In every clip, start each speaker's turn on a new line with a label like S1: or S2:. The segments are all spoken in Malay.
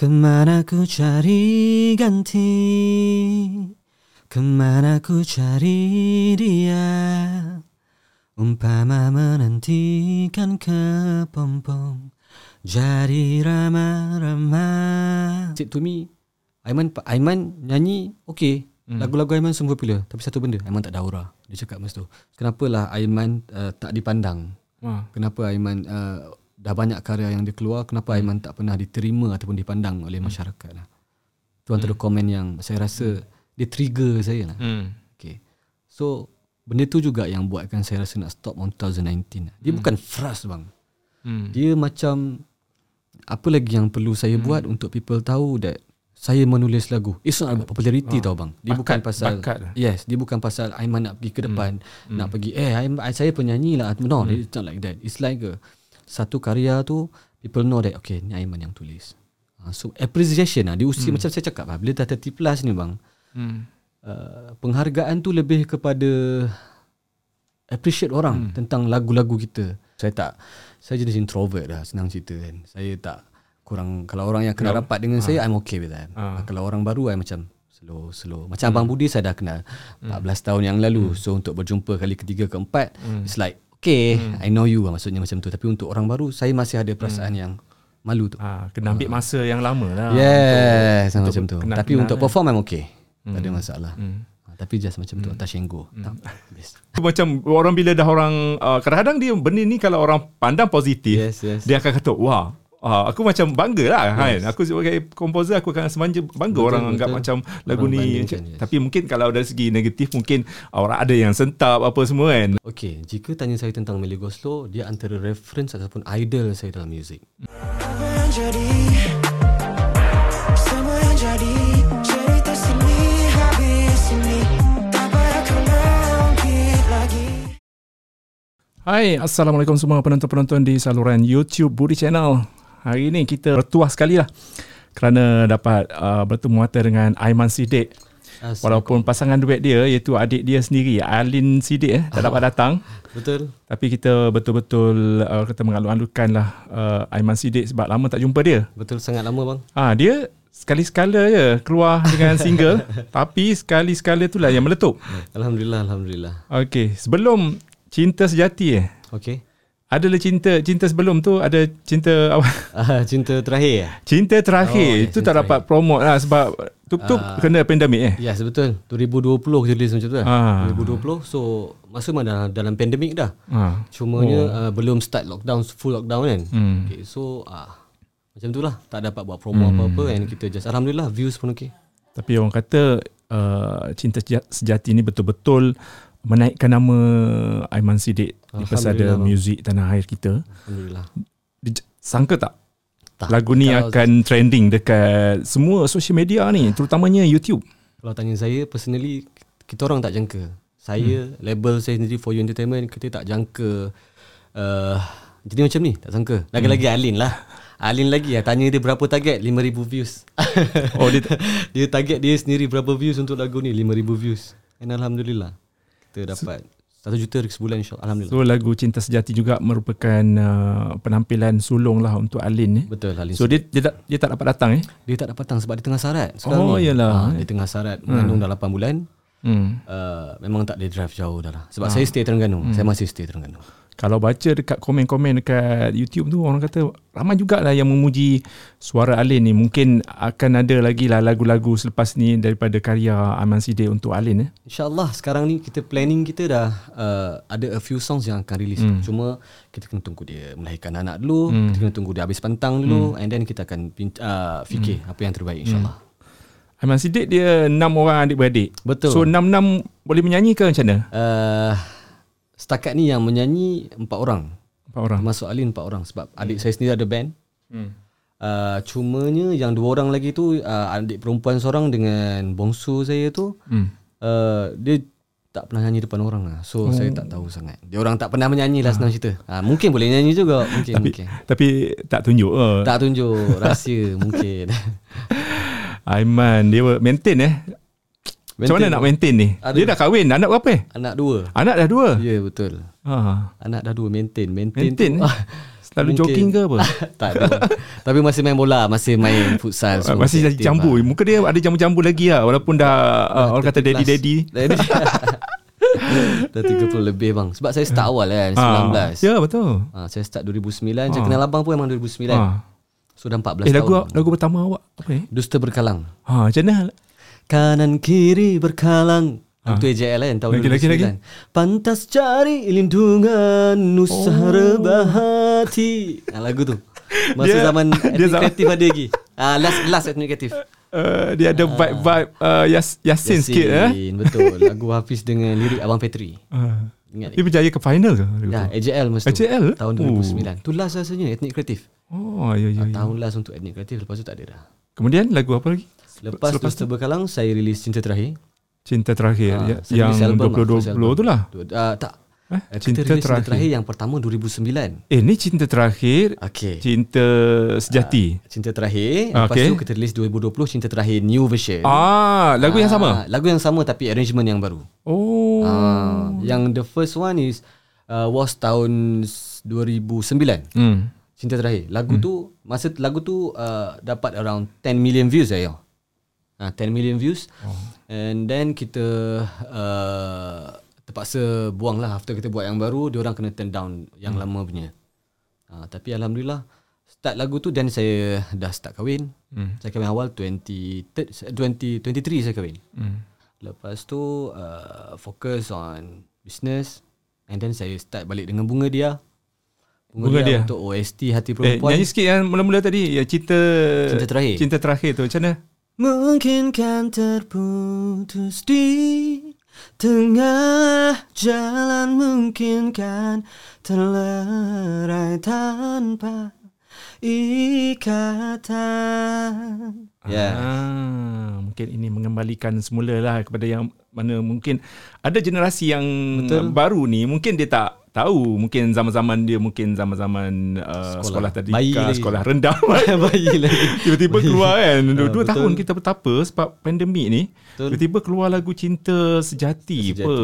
S1: Kemana ku cari ganti Kemana ku cari dia Umpama menantikan kepompong Jadi ramah-ramah To me Aiman Aiman nyanyi okay hmm. Lagu-lagu Aiman semua popular. Tapi satu benda Aiman tak ada aura Dia cakap masa tu. Kenapalah Aiman uh, tak dipandang? Wah. Kenapa Aiman uh, dah banyak karya yang dia keluar kenapa hmm. Aiman tak pernah diterima ataupun dipandang oleh hmm. masyarakat lah. Tu antara hmm. komen yang saya rasa dia trigger saya lah. Hmm. Okay. So benda tu juga yang buatkan saya rasa nak stop on 2019. Dia hmm. bukan frust bang. Hmm. Dia macam apa lagi yang perlu saya hmm. buat untuk people tahu that saya menulis lagu. It's not about popularity oh. tau bang. Dia bakat, bukan pasal bakat. Yes, dia bukan pasal Aiman nak pergi ke depan, hmm. nak pergi eh Aiman, saya penyanyi lah. No, hmm. it's not like that. It's like a, satu karya tu people know that okay ni Aiman yang tulis. Uh, so appreciation lah di usia hmm. macam saya cakap lah bila dah 30 plus ni bang. Hmm. Uh, penghargaan tu lebih kepada appreciate orang hmm. tentang lagu-lagu kita. Saya tak saya jenis introvert lah senang cerita kan. Saya tak kurang kalau orang yang kenal rapat dengan ha. saya I'm okay with that. Ha. Kalau orang baru I macam slow slow. Macam hmm. Abang Budi saya dah kenal hmm. 14 tahun yang lalu. Hmm. So untuk berjumpa kali ketiga keempat hmm. it's like okay hmm. I know you lah maksudnya macam tu tapi untuk orang baru saya masih ada perasaan hmm. yang malu tu
S2: ha, kena ambil ha. masa yang lama lah
S1: yes untuk, macam tu kenal, tapi kenal, untuk kan. perform I'm okay hmm. tak ada masalah hmm. Ha, tapi just macam tu hmm. touch and go hmm.
S2: macam orang bila dah orang uh, kadang-kadang dia benda ni kalau orang pandang positif yes, yes. dia akan kata wah Uh, aku macam bangga lah kan. Aku sebagai komposer aku akan semanja bangga betul, orang betul. anggap macam lagu orang ni. Yes. Tapi mungkin kalau dari segi negatif mungkin orang ada yang sentap apa semua kan.
S1: Okay, jika tanya saya tentang Melly Goslow, dia antara reference ataupun idol saya dalam muzik.
S2: Hai, Assalamualaikum semua penonton-penonton di saluran YouTube Budi Channel hari ini kita bertuah sekali lah kerana dapat uh, bertemu mata dengan Aiman Sidik. Walaupun pasangan duet dia iaitu adik dia sendiri Alin Sidik eh, tak dapat datang.
S1: Betul.
S2: Tapi kita betul-betul uh, kita mengalu-alukan lah uh, Aiman Sidik sebab lama tak jumpa dia.
S1: Betul sangat lama bang.
S2: Ah ha, dia sekali-sekala je keluar dengan single tapi sekali-sekala itulah yang meletup.
S1: Alhamdulillah alhamdulillah.
S2: Okey, sebelum Cinta Sejati eh.
S1: Okey.
S2: Ada le cinta cinta sebelum tu ada cinta
S1: apa? Uh, cinta terakhir ya.
S2: Cinta terakhir oh, itu tak terakhir. dapat promote lah sebab tu tu uh, kena pandemik eh.
S1: Ya yes, betul. 2020 kita tulis macam tu lah. Uh. 2020 so masa mana dalam pandemik dah. Uh. Cumanya oh. uh, belum start lockdown full lockdown kan. Hmm. Okay, so uh, macam tu lah tak dapat buat promo hmm. apa-apa and kita just alhamdulillah views pun okey.
S2: Tapi orang kata uh, cinta sejati ni betul-betul menaikkan nama Aiman Sidik di pesada muzik tanah air kita. Alhamdulillah. Sangka tak? tak. Lagu ni Kalau akan trending dekat semua social media ni, terutamanya YouTube.
S1: Kalau tanya saya personally, kita orang tak jangka. Saya, hmm. label saya sendiri For You Entertainment, kita tak jangka uh, jadi macam ni, tak sangka. Lagi-lagi hmm. Alin lah. Alin lagi lah, tanya dia berapa target, 5,000 views. Oh, dia, dia target dia sendiri berapa views untuk lagu ni, 5,000 views. And Alhamdulillah kita dapat satu juta sebulan insyaAllah Alhamdulillah
S2: So lagu Cinta Sejati juga merupakan uh, penampilan sulung lah untuk Alin eh?
S1: Betul Alin
S2: So dia, dia, tak, dia tak dapat datang eh?
S1: Dia tak dapat datang sebab dia tengah sarat sekarang
S2: Oh ni. iyalah
S1: ha, Dia tengah sarat mengandung hmm. dah 8 bulan hmm. uh, Memang tak dia drive jauh dah lah Sebab ha. saya stay Terengganu hmm. Saya masih stay Terengganu
S2: kalau baca dekat komen-komen dekat YouTube tu orang kata ramai jugalah yang memuji suara Alin ni mungkin akan ada lagi lah lagu-lagu selepas ni daripada karya Aman Sidi untuk Alin eh.
S1: InsyaAllah sekarang ni kita planning kita dah uh, ada a few songs yang akan release hmm. cuma kita kena tunggu dia melahirkan anak dulu hmm. kita kena tunggu dia habis pantang dulu hmm. and then kita akan uh, fikir hmm. apa yang terbaik insyaAllah hmm.
S2: Aiman Sidik dia enam orang adik-beradik.
S1: Betul.
S2: So enam-enam boleh menyanyi ke macam mana? Uh,
S1: setakat ni yang menyanyi empat orang.
S2: Empat orang.
S1: Masuk Alin empat orang sebab hmm. adik saya sendiri ada band. Hmm. Uh, cumanya yang dua orang lagi tu uh, adik perempuan seorang dengan bongsu saya tu hmm. uh, dia tak pernah nyanyi depan orang lah. So oh. saya tak tahu sangat. Dia orang tak pernah menyanyi lah senang cerita. Uh, mungkin boleh nyanyi juga mungkin
S2: tapi,
S1: mungkin.
S2: Tapi tak tunjuk uh.
S1: Tak tunjuk rahsia mungkin.
S2: Aiman dia maintain eh. Macam mana nak maintain ni? Ada. Dia dah kahwin, anak berapa eh?
S1: Anak dua.
S2: Anak dah dua?
S1: Ya, yeah, betul. Ha. Anak dah dua, maintain. Maintain,
S2: maintain tu,
S1: eh?
S2: Selalu Mungkin. jogging ke apa?
S1: tak ada. Tapi masih main bola, masih main futsal.
S2: Semua masih jadi jambu. Lah. Muka dia ada jambu-jambu lagi lah. Walaupun dah uh, orang kata daddy-daddy.
S1: dah 30 lebih bang. Sebab saya start awal kan, 19.
S2: Ha. Ya, betul.
S1: Ha, saya start 2009. Ha. Saya kenal abang pun memang 2009. Ha. So dah 14
S2: eh, lagu,
S1: tahun.
S2: Lagu pertama awak apa ni?
S1: Dusta Berkalang.
S2: Ha, macam mana?
S1: Kanan kiri berkalang. Ha. Itu AJL kan tahun lagi, 2009. Lagi, lagi. Pantas cari lindungan Nusa oh. rebah hati. Ha, lagu tu. Masa dia, zaman etnik kreatif ada lagi. Ah, last last etnik kreatif.
S2: Uh, dia ada vibe-vibe uh, Yas, Yasin, Yasin sikit eh?
S1: Betul Lagu Hafiz dengan lirik Abang Petri uh,
S2: Ingat Dia berjaya ke final ke?
S1: Ya AJL masa
S2: tu?
S1: Tahun 2009 uh. Tu last rasanya Etnik kreatif
S2: Oh ya ya, ya.
S1: Tahun last untuk etnik kreatif Lepas tu tak ada dah
S2: Kemudian lagu apa lagi?
S1: Lepas, Lepas tu berkalang Saya rilis Cinta Terakhir
S2: Cinta Terakhir uh, Yang 2020 tu lah
S1: uh, Tak Eh, cinta, cinta terakhir. terakhir yang pertama 2009.
S2: Eh ni cinta terakhir.
S1: Okay.
S2: Cinta sejati.
S1: Uh, cinta terakhir. Lepas okay. tu kita rilis 2020 cinta terakhir new version.
S2: Ah, lagu uh, yang sama.
S1: Lagu yang sama tapi arrangement yang baru.
S2: Oh.
S1: Uh, yang the first one is uh, was tahun 2009. Hmm. Cinta terakhir. Lagu hmm. tu masa lagu tu uh, dapat around 10 million views saya. Ah, uh, 10 million views. Oh. And then kita uh, terpaksa buang lah after kita buat yang baru dia orang kena turn down yang hmm. lama punya ha, tapi Alhamdulillah start lagu tu dan saya dah start kahwin hmm. saya kahwin awal 20, 20, 23 saya kahwin hmm. lepas tu uh, fokus on business and then saya start balik dengan bunga dia bunga, bunga dia, dia untuk OST hati perempuan
S2: eh, nyanyi sikit yang mula-mula tadi ya cinta
S1: cinta terakhir
S2: cinta terakhir tu macam mana
S1: Mungkin kan terputus di Tengah jalan mungkin kan terlerai tanpa ikatan.
S2: Ya. Ah, mungkin ini mengembalikan semula lah kepada yang mana mungkin ada generasi yang Betul. baru ni mungkin dia tak tahu mungkin zaman-zaman dia mungkin zaman-zaman uh, sekolah, sekolah tadika sekolah rendah. Bayi lagi. Tiba-tiba bayi. keluar kan. Dua, dua tahun kita betapa sebab pandemik ni betul. tiba-tiba keluar lagu cinta sejati, sejati. apa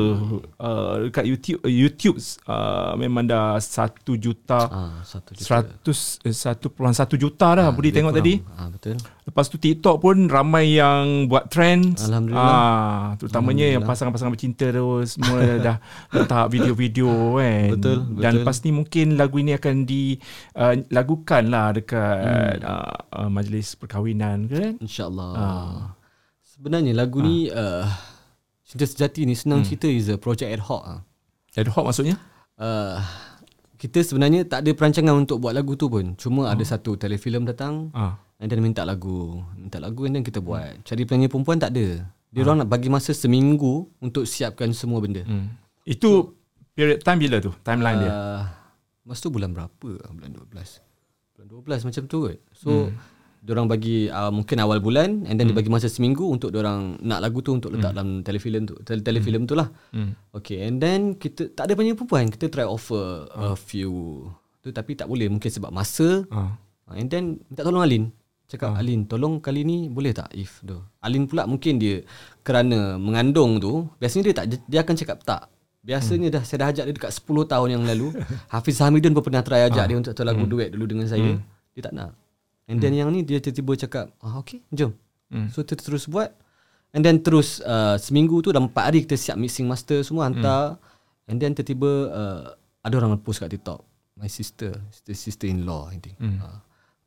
S2: uh, dekat YouTube YouTube uh, memang dah satu juta ah, seratus eh, satu puluhan satu juta dah ah, budi tengok kurang. tadi ah, betul lepas tu TikTok pun ramai yang buat trend
S1: alhamdulillah ah,
S2: terutamanya alhamdulillah. yang pasangan-pasangan bercinta tu semua dah letak video-video kan kan
S1: betul,
S2: betul. dan lepas ni mungkin lagu ini akan dilagukan uh, lah dekat hmm. uh, uh, majlis perkahwinan kan
S1: insyaallah uh. Sebenarnya lagu uh. ni uh, cinta sejati ni senang hmm. cerita is a project ad hoc uh.
S2: ad hoc maksudnya
S1: uh, kita sebenarnya tak ada perancangan untuk buat lagu tu pun cuma uh. ada satu telefilm datang uh. and then minta lagu minta lagu and then kita buat hmm. cari penyanyi perempuan tak ada dia orang nak bagi masa seminggu untuk siapkan semua benda hmm.
S2: itu so, Period time bila tu? Timeline uh, dia?
S1: Masa tu bulan berapa? Bulan 12. Bulan 12 macam tu kot. So, hmm. Orang bagi uh, mungkin awal bulan and then hmm. dia bagi masa seminggu untuk orang nak lagu tu untuk letak hmm. dalam telefilm tu. Tele- telefilm hmm. tu lah. Hmm. Okay, and then kita tak ada banyak perempuan. Kita try offer uh. a few. Tu tapi tak boleh mungkin sebab masa. Uh. And then minta tolong Alin. Cakap uh. Alin, tolong kali ni boleh tak if tu. Alin pula mungkin dia kerana mengandung tu, biasanya dia tak dia akan cakap tak. Biasanya hmm. dah saya dah ajak dia dekat 10 tahun yang lalu. Hafiz Hamidun pun pernah try ajak ha. dia untuk tu lagu hmm. duet dulu dengan saya. Hmm. Dia tak nak. And then hmm. yang ni dia tiba-tiba cakap, "Ah okey, jom." Hmm. So kita terus buat. And then terus uh, seminggu tu dah 4 hari kita siap mixing master semua hantar. Hmm. And then tiba-tiba uh, ada orang post kat TikTok. My sister, sister sister in law I think. Hmm. Uh,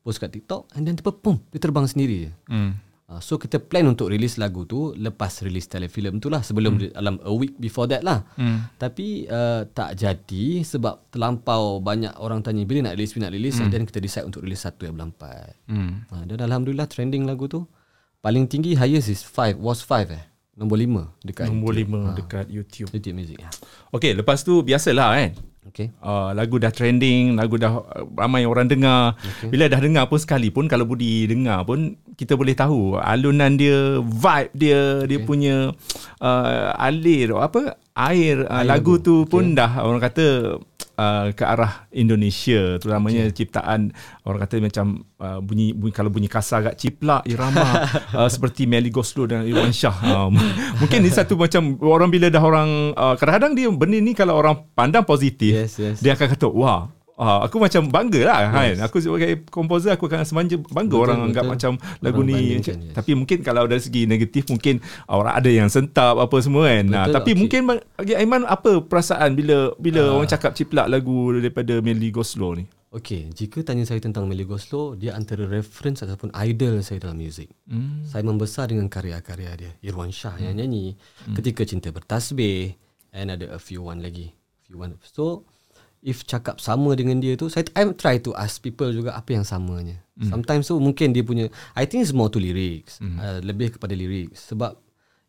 S1: post kat TikTok and then tiba pum dia terbang sendiri. Hmm. Uh, so kita plan untuk release lagu tu lepas release telefilm tu lah sebelum hmm. dalam a week before that lah. Hmm. Tapi uh, tak jadi sebab terlampau banyak orang tanya bila nak release, bila nak release hmm. dan kita decide untuk release satu yang 4. Hmm. Uh, dan alhamdulillah trending lagu tu paling tinggi highest is 5 was 5 eh. Nombor 5 dekat
S2: Nombor 5 dekat YouTube.
S1: YouTube Music ya.
S2: Okay, lepas tu biasalah kan. Okay. Uh, lagu dah trending, lagu dah ramai orang dengar. Okay. Bila dah dengar pun sekalipun kalau Budi dengar pun kita boleh tahu alunan dia, vibe dia, okay. dia punya uh, alir apa air uh, lagu tu pun okay. dah orang kata uh, ke arah Indonesia terutamanya okay. ciptaan orang kata macam uh, bunyi, bunyi kalau bunyi kasar agak ciplak irama uh, seperti Melly Goslow dan Irwan Shah uh, mungkin ni satu macam orang bila dah orang uh, kadang-kadang dia benda ni kalau orang pandang positif yes, yes. dia akan kata wah uh, aku macam bangga lah kan yes. aku sebagai komposer aku akan semanja bangga betul, orang betul. anggap macam lagu orang ni yes. tapi mungkin kalau dari segi negatif mungkin orang ada yang sentap apa semua kan betul, nah, tapi okay. mungkin bagi Aiman apa perasaan bila bila uh. orang cakap ciplak lagu daripada Melly Goslow ni
S1: Okey, jika tanya saya tentang Melly Goslow, dia antara reference ataupun idol saya dalam muzik. Hmm. Saya membesar dengan karya-karya dia. Irwan Shah hmm. yang nyanyi, hmm. Ketika Cinta Bertasbih, and ada a few one lagi. Few one. So, if cakap sama dengan dia tu, saya I try to ask people juga apa yang samanya. Hmm. Sometimes so mungkin dia punya, I think it's more to lyrics. Hmm. Uh, lebih kepada lyrics. Sebab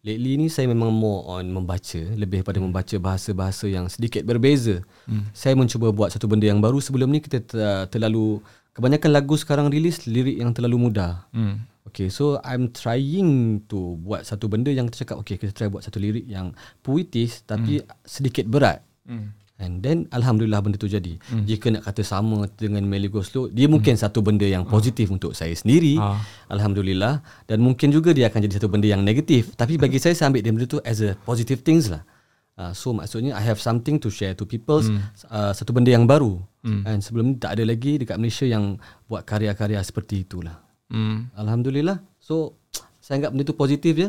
S1: lately ni saya memang more on membaca lebih pada membaca bahasa-bahasa yang sedikit berbeza. Hmm. Saya mencuba buat satu benda yang baru sebelum ni kita terlalu kebanyakan lagu sekarang rilis lirik yang terlalu mudah. Hmm. Okay, so I'm trying to buat satu benda yang kita cakap okay kita try buat satu lirik yang puitis tapi hmm. sedikit berat. Hmm. And then Alhamdulillah benda tu jadi hmm. Jika nak kata sama dengan Melly Goslow Dia mungkin hmm. satu benda yang positif hmm. untuk saya sendiri ha. Alhamdulillah Dan mungkin juga dia akan jadi satu benda yang negatif Tapi bagi saya saya ambil dia benda tu as a positive things lah uh, So maksudnya I have something to share to people hmm. uh, Satu benda yang baru hmm. And sebelum ni tak ada lagi dekat Malaysia yang Buat karya-karya seperti itulah hmm. Alhamdulillah So saya anggap benda tu positif je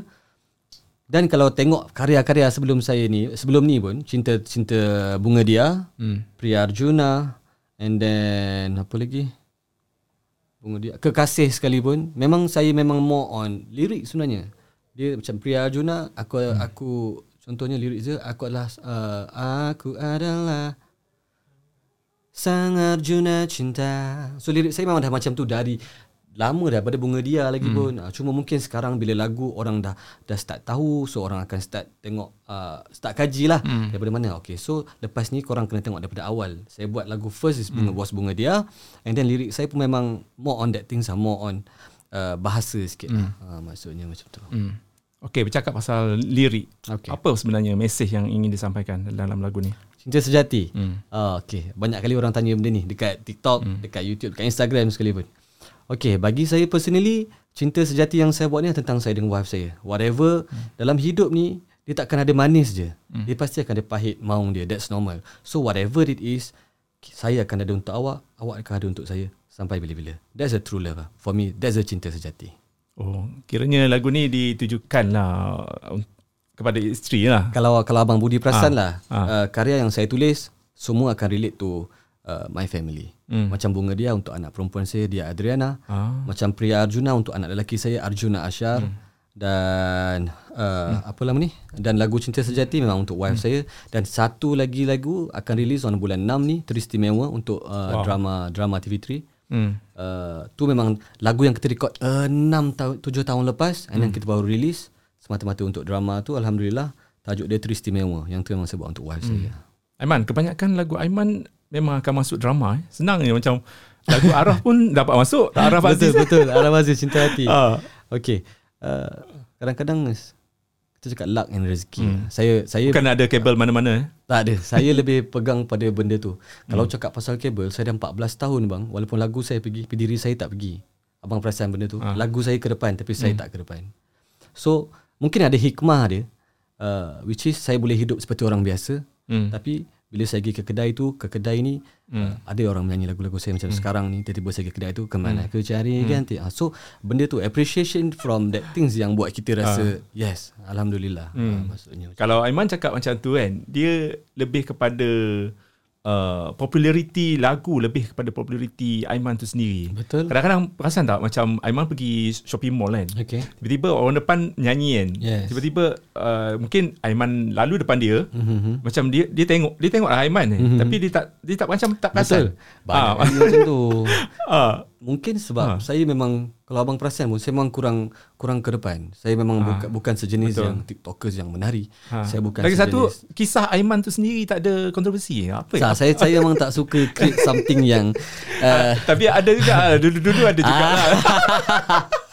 S1: dan kalau tengok karya-karya sebelum saya ni, sebelum ni pun, Cinta Cinta Bunga Dia, hmm. Priya Arjuna, and then apa lagi? Bunga Dia, Kekasih sekalipun, memang saya memang more on lirik sebenarnya. Dia macam Priya Arjuna, aku hmm. aku contohnya lirik dia, aku adalah uh, aku adalah Sang Arjuna cinta. So lirik saya memang dah macam tu dari lama dah pada bunga dia lagi hmm. pun uh, cuma mungkin sekarang bila lagu orang dah dah start tahu so orang akan start tengok uh, start kaji lah hmm. daripada mana okay so lepas ni korang kena tengok daripada awal saya buat lagu first is bunga hmm. was bunga dia and then lirik saya pun memang more on that things lah more on uh, bahasa sikit hmm. uh, maksudnya macam tu hmm.
S2: Okay, bercakap pasal lirik. Okay. Apa sebenarnya mesej yang ingin disampaikan dalam lagu ni?
S1: Cinta sejati. Hmm. Uh, okay, banyak kali orang tanya benda ni dekat TikTok, hmm. dekat YouTube, dekat Instagram sekali pun. Okay, bagi saya personally, cinta sejati yang saya buat ni tentang saya dengan wife saya. Whatever hmm. dalam hidup ni, dia takkan ada manis je. Hmm. Dia pasti akan ada pahit maung dia. That's normal. So whatever it is, saya akan ada untuk awak, awak akan ada untuk saya sampai bila-bila. That's a true love. Lah. For me, that's a cinta sejati.
S2: Oh, kiranya lagu ni ditujukan lah kepada isteri lah.
S1: Kalau kalau abang budi perasan ha. lah, ha. Uh, karya yang saya tulis semua akan relate to uh, my family. Hmm. Macam bunga dia untuk anak perempuan saya dia Adriana. Ah. Macam pria Arjuna untuk anak lelaki saya Arjuna Ashar. Hmm. Dan uh, hmm. apa lama ni? Dan lagu Cinta Sejati memang untuk wife hmm. saya dan satu lagi lagu akan rilis on bulan 6 ni teristimewa untuk uh, wow. drama drama TV3. Hmm. Uh, tu memang lagu yang kita record 6 uh, tahun 7 tahun lepas hmm. and kita baru rilis semata-mata untuk drama tu alhamdulillah tajuk dia teristimewa yang tu memang saya buat untuk wife hmm. saya.
S2: Aiman, kebanyakan lagu Aiman memang akan masuk drama eh. Senang je macam lagu Arah pun dapat masuk.
S1: Arah Aziz. Betul, betul. Arah Aziz, Cinta Hati. Uh. Okay. Uh, kadang-kadang kita cakap luck and rezeki. Hmm. Saya, saya
S2: Bukan ada kabel mana-mana eh?
S1: Tak ada. Saya lebih pegang pada benda tu. Kalau hmm. cakap pasal kabel, saya dah 14 tahun bang. Walaupun lagu saya pergi, diri saya tak pergi. Abang perasan benda tu. Uh. Lagu saya ke depan, tapi saya hmm. tak ke depan. So, mungkin ada hikmah dia. Uh, which is, saya boleh hidup seperti orang biasa. Hmm. Tapi, bila saya pergi ke kedai tu ke kedai ni hmm. uh, ada orang menyanyi lagu-lagu saya macam hmm. sekarang ni tiba-tiba saya ke kedai tu kemana hmm. aku cari hmm. ganti uh, so benda tu appreciation from that things yang buat kita rasa uh. yes alhamdulillah hmm. uh,
S2: maksudnya kalau Aiman cakap macam tu kan dia lebih kepada uh, populariti lagu lebih kepada populariti Aiman tu sendiri.
S1: Betul.
S2: Kadang-kadang perasan tak macam Aiman pergi shopping mall kan.
S1: Okay.
S2: Tiba-tiba orang depan nyanyi kan.
S1: Yes.
S2: Tiba-tiba uh, mungkin Aiman lalu depan dia. Mm-hmm. Macam dia dia tengok dia tengoklah Aiman ni. Mm-hmm. Tapi dia tak dia tak macam tak perasan.
S1: Betul. Banyak ah. macam tu. Ah. Mungkin sebab ha. saya memang kalau abang perasan pun saya memang kurang kurang ke depan. Saya memang ha. buka, bukan sejenis Betul. yang tiktokers yang menari. Ha. Saya bukan
S2: Lagi sejenis. satu kisah Aiman tu sendiri tak ada kontroversi. Apa
S1: ya? Saya saya memang tak suka create something yang
S2: uh, tapi ada juga ah, dulu-dulu ada juga. lah.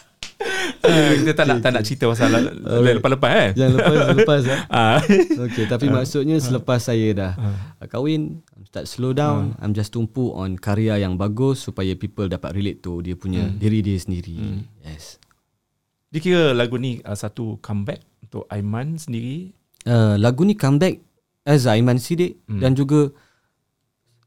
S2: uh, kita tak nak tak nak cerita pasal okay. lepas-lepas eh.
S1: Yang lepas lepas eh. Okey, tapi maksudnya selepas saya dah kahwin start slow down hmm. I'm just tumpu on karya yang bagus supaya people dapat relate to dia punya hmm. diri dia sendiri hmm. yes
S2: dia kira lagu ni uh, satu comeback untuk Aiman sendiri
S1: uh, lagu ni comeback as Aiman Sidik hmm. dan juga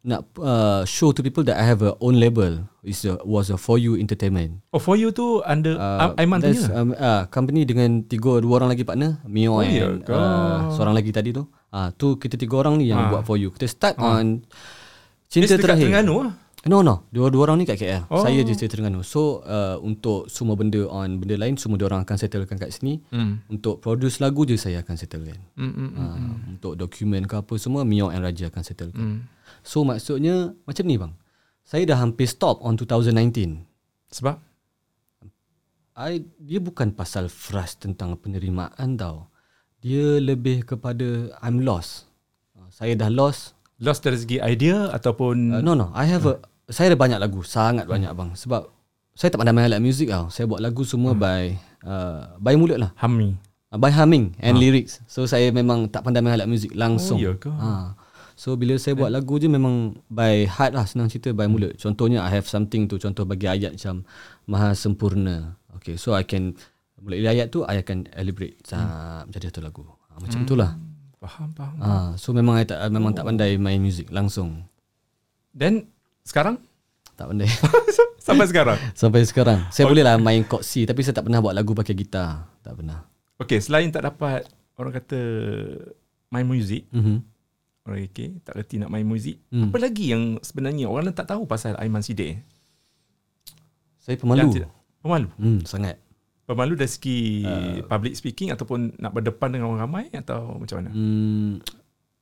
S1: nak uh, show to people that I have a own label is a, was a For You Entertainment.
S2: Oh For You tu under uh, Aiman punya?
S1: Um, uh, company dengan tiga dua orang lagi partner, Mio oh, and uh, seorang lagi tadi tu. Ah uh, tu kita tiga orang ni yang uh. buat For You. Kita start uh. on Cinta Terakhir. Terengganu lah. No no, dua-dua orang ni kat KL. Oh. Saya je cerita Terengganu. So uh, untuk semua benda on benda lain semua dia orang akan settlekan kat sini. Mm. Untuk produce lagu je saya akan settlekan. Mm, mm, uh, mm. Untuk dokumen ke apa semua Mio and Raja akan settlekan. Mm. So maksudnya macam ni bang. Saya dah hampir stop on 2019.
S2: Sebab
S1: I dia bukan pasal frust tentang penerimaan tau. Dia lebih kepada I'm lost. Uh, saya dah lost.
S2: Lost dari segi idea ataupun
S1: uh, no no, I have a saya ada banyak lagu, sangat hmm. banyak bang. Sebab saya tak pandai main alat muzik tau. Saya buat lagu semua hmm. by uh, by mulut lah.
S2: Humming.
S1: Uh, by humming and ha. lyrics. So saya memang tak pandai main alat muzik langsung. Oh, ya ke? Ha. So bila saya buat lagu je memang by heart lah senang cerita by mulut. Contohnya I have something tu contoh bagi ayat macam maha sempurna. Okay so I can mulai ayat tu I akan elaborate hmm. jadi satu lagu. Ha, macam hmm. itulah.
S2: Faham faham.
S1: Ha, so memang I tak memang oh. tak pandai main muzik langsung.
S2: Then sekarang?
S1: Tak pandai.
S2: Sampai sekarang?
S1: Sampai sekarang. Saya okay. boleh lah main C tapi saya tak pernah buat lagu pakai gitar. Tak pernah.
S2: Okay, selain tak dapat orang kata main muzik, mm-hmm. orang okay, tak reti nak main muzik, mm. apa lagi yang sebenarnya orang tak tahu pasal Aiman Sidik?
S1: Saya pemalu.
S2: Pemalu?
S1: Hmm, sangat.
S2: Pemalu dari segi uh, public speaking ataupun nak berdepan dengan orang ramai atau macam mana?
S1: Hmm,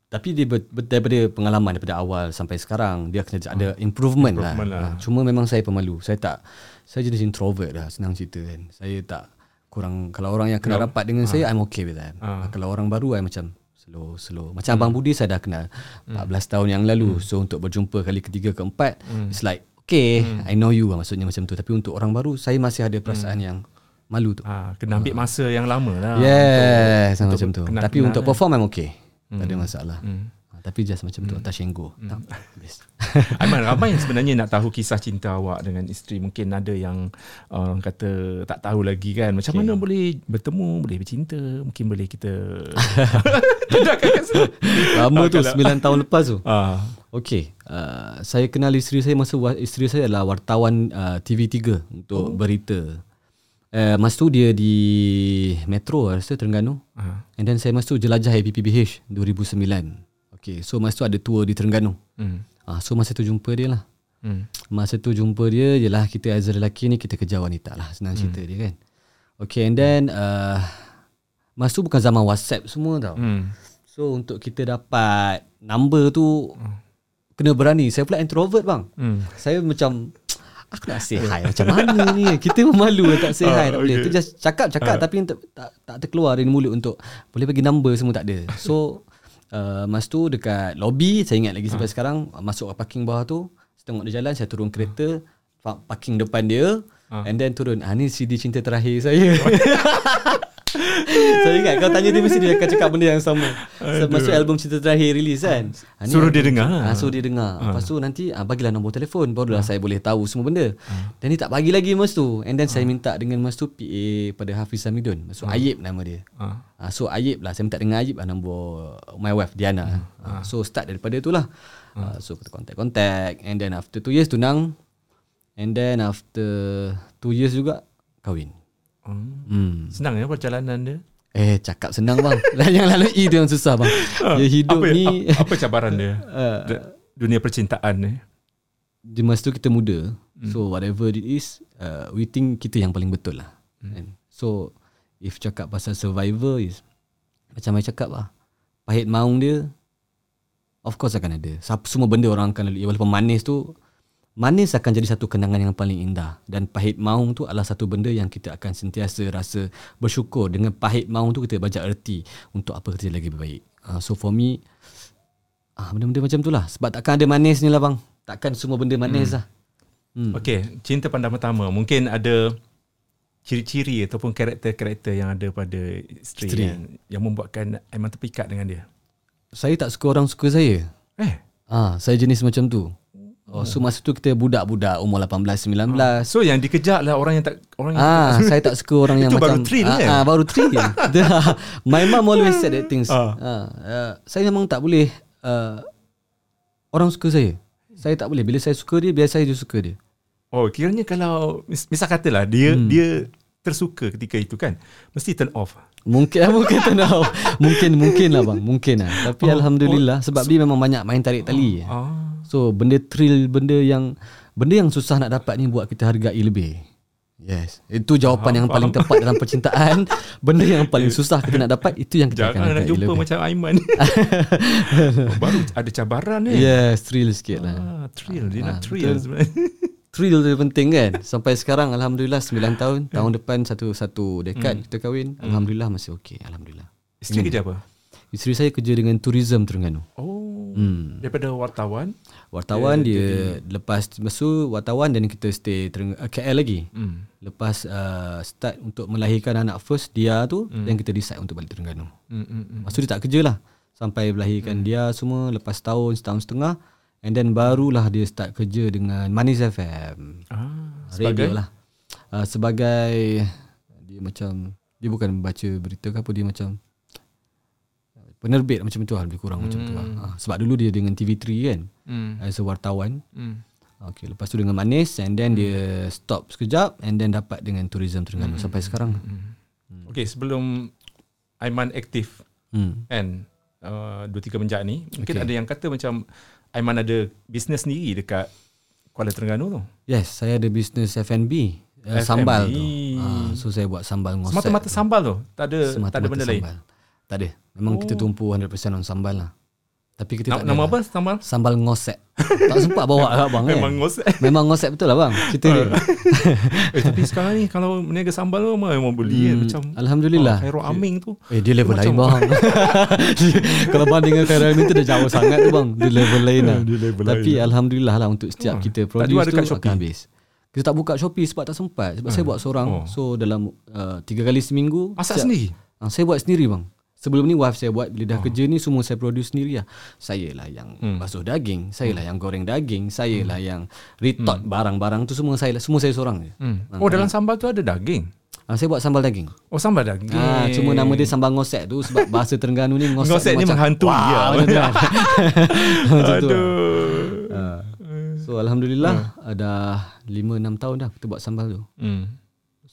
S1: tapi dia ber, daripada pengalaman daripada awal sampai sekarang dia kena ada improvement, lah. improvement lah. lah. Cuma memang saya pemalu. Saya tak saya jenis introvert lah senang cerita kan. Saya tak kurang kalau orang yang kena no. rapat dengan ha. saya I'm okay with that. Ha. Kalau orang baru I macam slow slow. Macam hmm. Abang Budi saya dah kenal hmm. 14 tahun yang lalu. Hmm. So untuk berjumpa kali ketiga keempat hmm. it's like okay hmm. I know you lah maksudnya macam tu. Tapi untuk orang baru saya masih ada perasaan hmm. yang malu tu.
S2: Ha, kena ambil masa yang lama lah.
S1: Yes, untuk, macam tu. Tapi untuk perform I'm okay. Tak ada hmm. masalah. Hmm. Ha, tapi just macam tu, hmm. atas Shenggo. Hmm.
S2: Aiman, ramai yang sebenarnya nak tahu kisah cinta awak dengan isteri. Mungkin ada yang uh, orang kata tak tahu lagi kan. Macam okay. mana boleh bertemu, boleh bercinta. Mungkin boleh kita...
S1: Lama tu, 9 tahun lepas tu. Uh. Okay. Uh, saya kenal isteri saya masa isteri saya adalah wartawan uh, TV3 untuk oh. berita. Uh, masa tu dia di Metro rasa Terengganu. Uh-huh. And then saya masa tu jelajah APPBH 2009. Okay, so masa tu ada tour di Terengganu. Mm. Uh, so masa tu jumpa dia lah. Mm. Masa tu jumpa dia, jelah kita as a lelaki ni kita kejar wanita lah. Senang mm. cerita dia kan. Okay, and then uh, masa tu bukan zaman WhatsApp semua tau. Mm. So untuk kita dapat number tu, mm. kena berani. Saya pula introvert bang. Mm. Saya macam Aku nak say hi Macam mana ni Kita pun malu Tak say hi uh, Tak boleh okay. Tu just cakap Cakap uh. tapi tak, tak, tak terkeluar dari mulut Untuk Boleh bagi number Semua tak ada So uh, Mas tu dekat lobby Saya ingat lagi sampai uh. sekarang Masuk ke parking bawah tu Saya tengok dia jalan Saya turun kereta. Parking depan dia uh. And then turun Ah ni CD cinta terakhir saya Saya ingat kau tanya dia mesti dia akan cakap benda yang sama. Masuk album cerita terakhir release kan.
S2: Ha, suruh dia dengar.
S1: Ha, suruh dia dengar. Ha. Lepas tu nanti ha, bagilah nombor telefon barulah ha. saya boleh tahu semua benda. Ha. Dan dia tak bagi lagi mas tu. And then ha. saya minta dengan mas tu PA pada Hafiz Samidun. Maksud ha. Ayib nama dia. Ha. Ha, so Ayib lah saya minta dengan Ayib lah nombor my wife Diana. Ha. Ha. So start daripada tu lah. Ha. So kita contact-contact and then after 2 years tunang and then after 2 years juga kahwin.
S2: Hmm. Senang ya perjalanan dia?
S1: Eh cakap senang bang. Yang lalu itu yang susah bang. Ya, Hidup
S2: apa,
S1: ni
S2: Apa cabaran dia? Uh, Dunia percintaan ni?
S1: Di masa tu kita muda. Hmm. So whatever it is uh, We think kita yang paling betul lah. Hmm. So If cakap pasal survivor is Macam saya cakap lah. Pahit maung dia Of course akan ada. Semua benda orang akan lalui Walaupun manis tu manis akan jadi satu kenangan yang paling indah dan pahit maung tu adalah satu benda yang kita akan sentiasa rasa bersyukur dengan pahit maung tu kita baca erti untuk apa kerja lagi baik. Uh, so for me ah uh, benda-benda macam tu lah sebab takkan ada manis ni lah bang. Takkan semua benda manis hmm. lah.
S2: Hmm. Okay, cinta pandang pertama mungkin ada ciri-ciri ataupun karakter-karakter yang ada pada isteri, isteri. Yang, yang membuatkan Aiman terpikat dengan dia.
S1: Saya tak suka orang suka saya. Eh? Ah, saya jenis macam tu. Oh, so masa tu kita budak-budak umur 18 19. Ah.
S2: So yang dikejar lah orang yang tak orang yang
S1: Ah, saya tak suka orang yang macam
S2: baru train ah,
S1: kan? ah, baru train. My mom always said that things. Ah. Ah, uh, saya memang tak boleh uh, orang suka saya. Saya tak boleh. Bila saya suka dia, biar saya suka dia.
S2: Oh, kiranya kalau misal katalah dia hmm. dia tersuka ketika itu kan, mesti turn off.
S1: Mungkin mungkin turn off. mungkin mungkin lah bang, mungkin lah. Tapi oh, alhamdulillah oh, sebab so, dia memang banyak main tarik tali. Oh, oh. So benda thrill, benda yang benda yang susah nak dapat ni buat kita hargai lebih. Yes. Itu jawapan faham, yang paling tepat dalam percintaan. Benda yang paling susah kita nak dapat itu yang kita
S2: Jangan akan nak jumpa lebih. macam Aiman. oh, baru ada cabaran ni.
S1: Yes, thrill sikit lah.
S2: Ah, thrill. Dia ah, nak thrill sebenarnya.
S1: Thrill tu penting kan. Sampai sekarang Alhamdulillah 9 tahun. Tahun depan satu satu dekad hmm. kita kahwin. Hmm. Alhamdulillah masih okey. Alhamdulillah.
S2: Isteri kerja apa?
S1: Isteri saya kerja dengan tourism Terengganu.
S2: Oh. Hmm. Daripada wartawan?
S1: Wartawan dia, dia, dia lepas masuk wartawan dan kita stay Tereng, uh, KL lagi. Hmm. Lepas uh, start untuk melahirkan anak first dia tu hmm. dan kita decide untuk balik Terengganu. Hmm, hmm, hmm. Maksud dia tak kerja lah. Sampai melahirkan hmm. dia semua lepas tahun setahun setengah and then barulah dia start kerja dengan Manis FM. Ah, sebagai lah. Uh, sebagai dia macam dia bukan baca berita ke apa dia macam penerbit macam tu lah lebih kurang hmm. macam tu lah. Ha, sebab dulu dia dengan TV3 kan hmm. as a wartawan hmm. Okay, lepas tu dengan Manis and then hmm. dia stop sekejap and then dapat dengan Tourism Terengganu hmm. sampai sekarang hmm.
S2: Okay, sebelum Aiman aktif hmm. kan uh, dua tiga menjak ni mungkin okay. ada yang kata macam Aiman ada bisnes sendiri dekat Kuala Terengganu tu
S1: yes saya ada bisnes F&B uh, sambal tu uh, so saya buat sambal ngosek
S2: semata-mata sambal tu tak ada semata-mata tak ada benda sambal. lain
S1: tak ada. Memang oh. kita tumpu 100% on sambal lah. Tapi kita
S2: tak Nama apa sambal?
S1: Sambal ngosek. tak sempat bawa kat bang.
S2: Memang eh. ngosek.
S1: Memang ngosek betul lah bang. Cerita dia.
S2: eh, tapi sekarang ni kalau meniaga sambal tu memang beli kan. hmm, Macam
S1: Alhamdulillah.
S2: Oh, Khairul Aming tu.
S1: Eh dia level lain bang. kalau banding dengan Khairul Aming tu dah jauh sangat tu bang. Dia level lain lah. Dia level tapi lain Alhamdulillah lah untuk setiap oh. kita produce tu akan habis. Kita tak buka Shopee sebab tak sempat. Sebab hmm. saya buat seorang. Oh. So dalam uh, tiga kali seminggu.
S2: Masak sendiri?
S1: Uh, saya buat sendiri bang. Sebelum ni wife saya buat Bila dah oh. kerja ni Semua saya produce sendiri lah Saya lah yang hmm. basuh daging Saya lah hmm. yang goreng daging Saya hmm. lah yang Retort hmm. barang-barang tu Semua saya semua saya seorang je
S2: hmm. Oh dalam sambal tu ada daging?
S1: Ha, saya buat sambal daging
S2: Oh sambal daging ha,
S1: Cuma nama dia sambal ngosek tu Sebab bahasa Terengganu ni Ngosek,
S2: ngosek ni menghantui wow, ya.
S1: Aduh ha. So Alhamdulillah hmm. Ada 5-6 tahun dah Kita buat sambal tu hmm.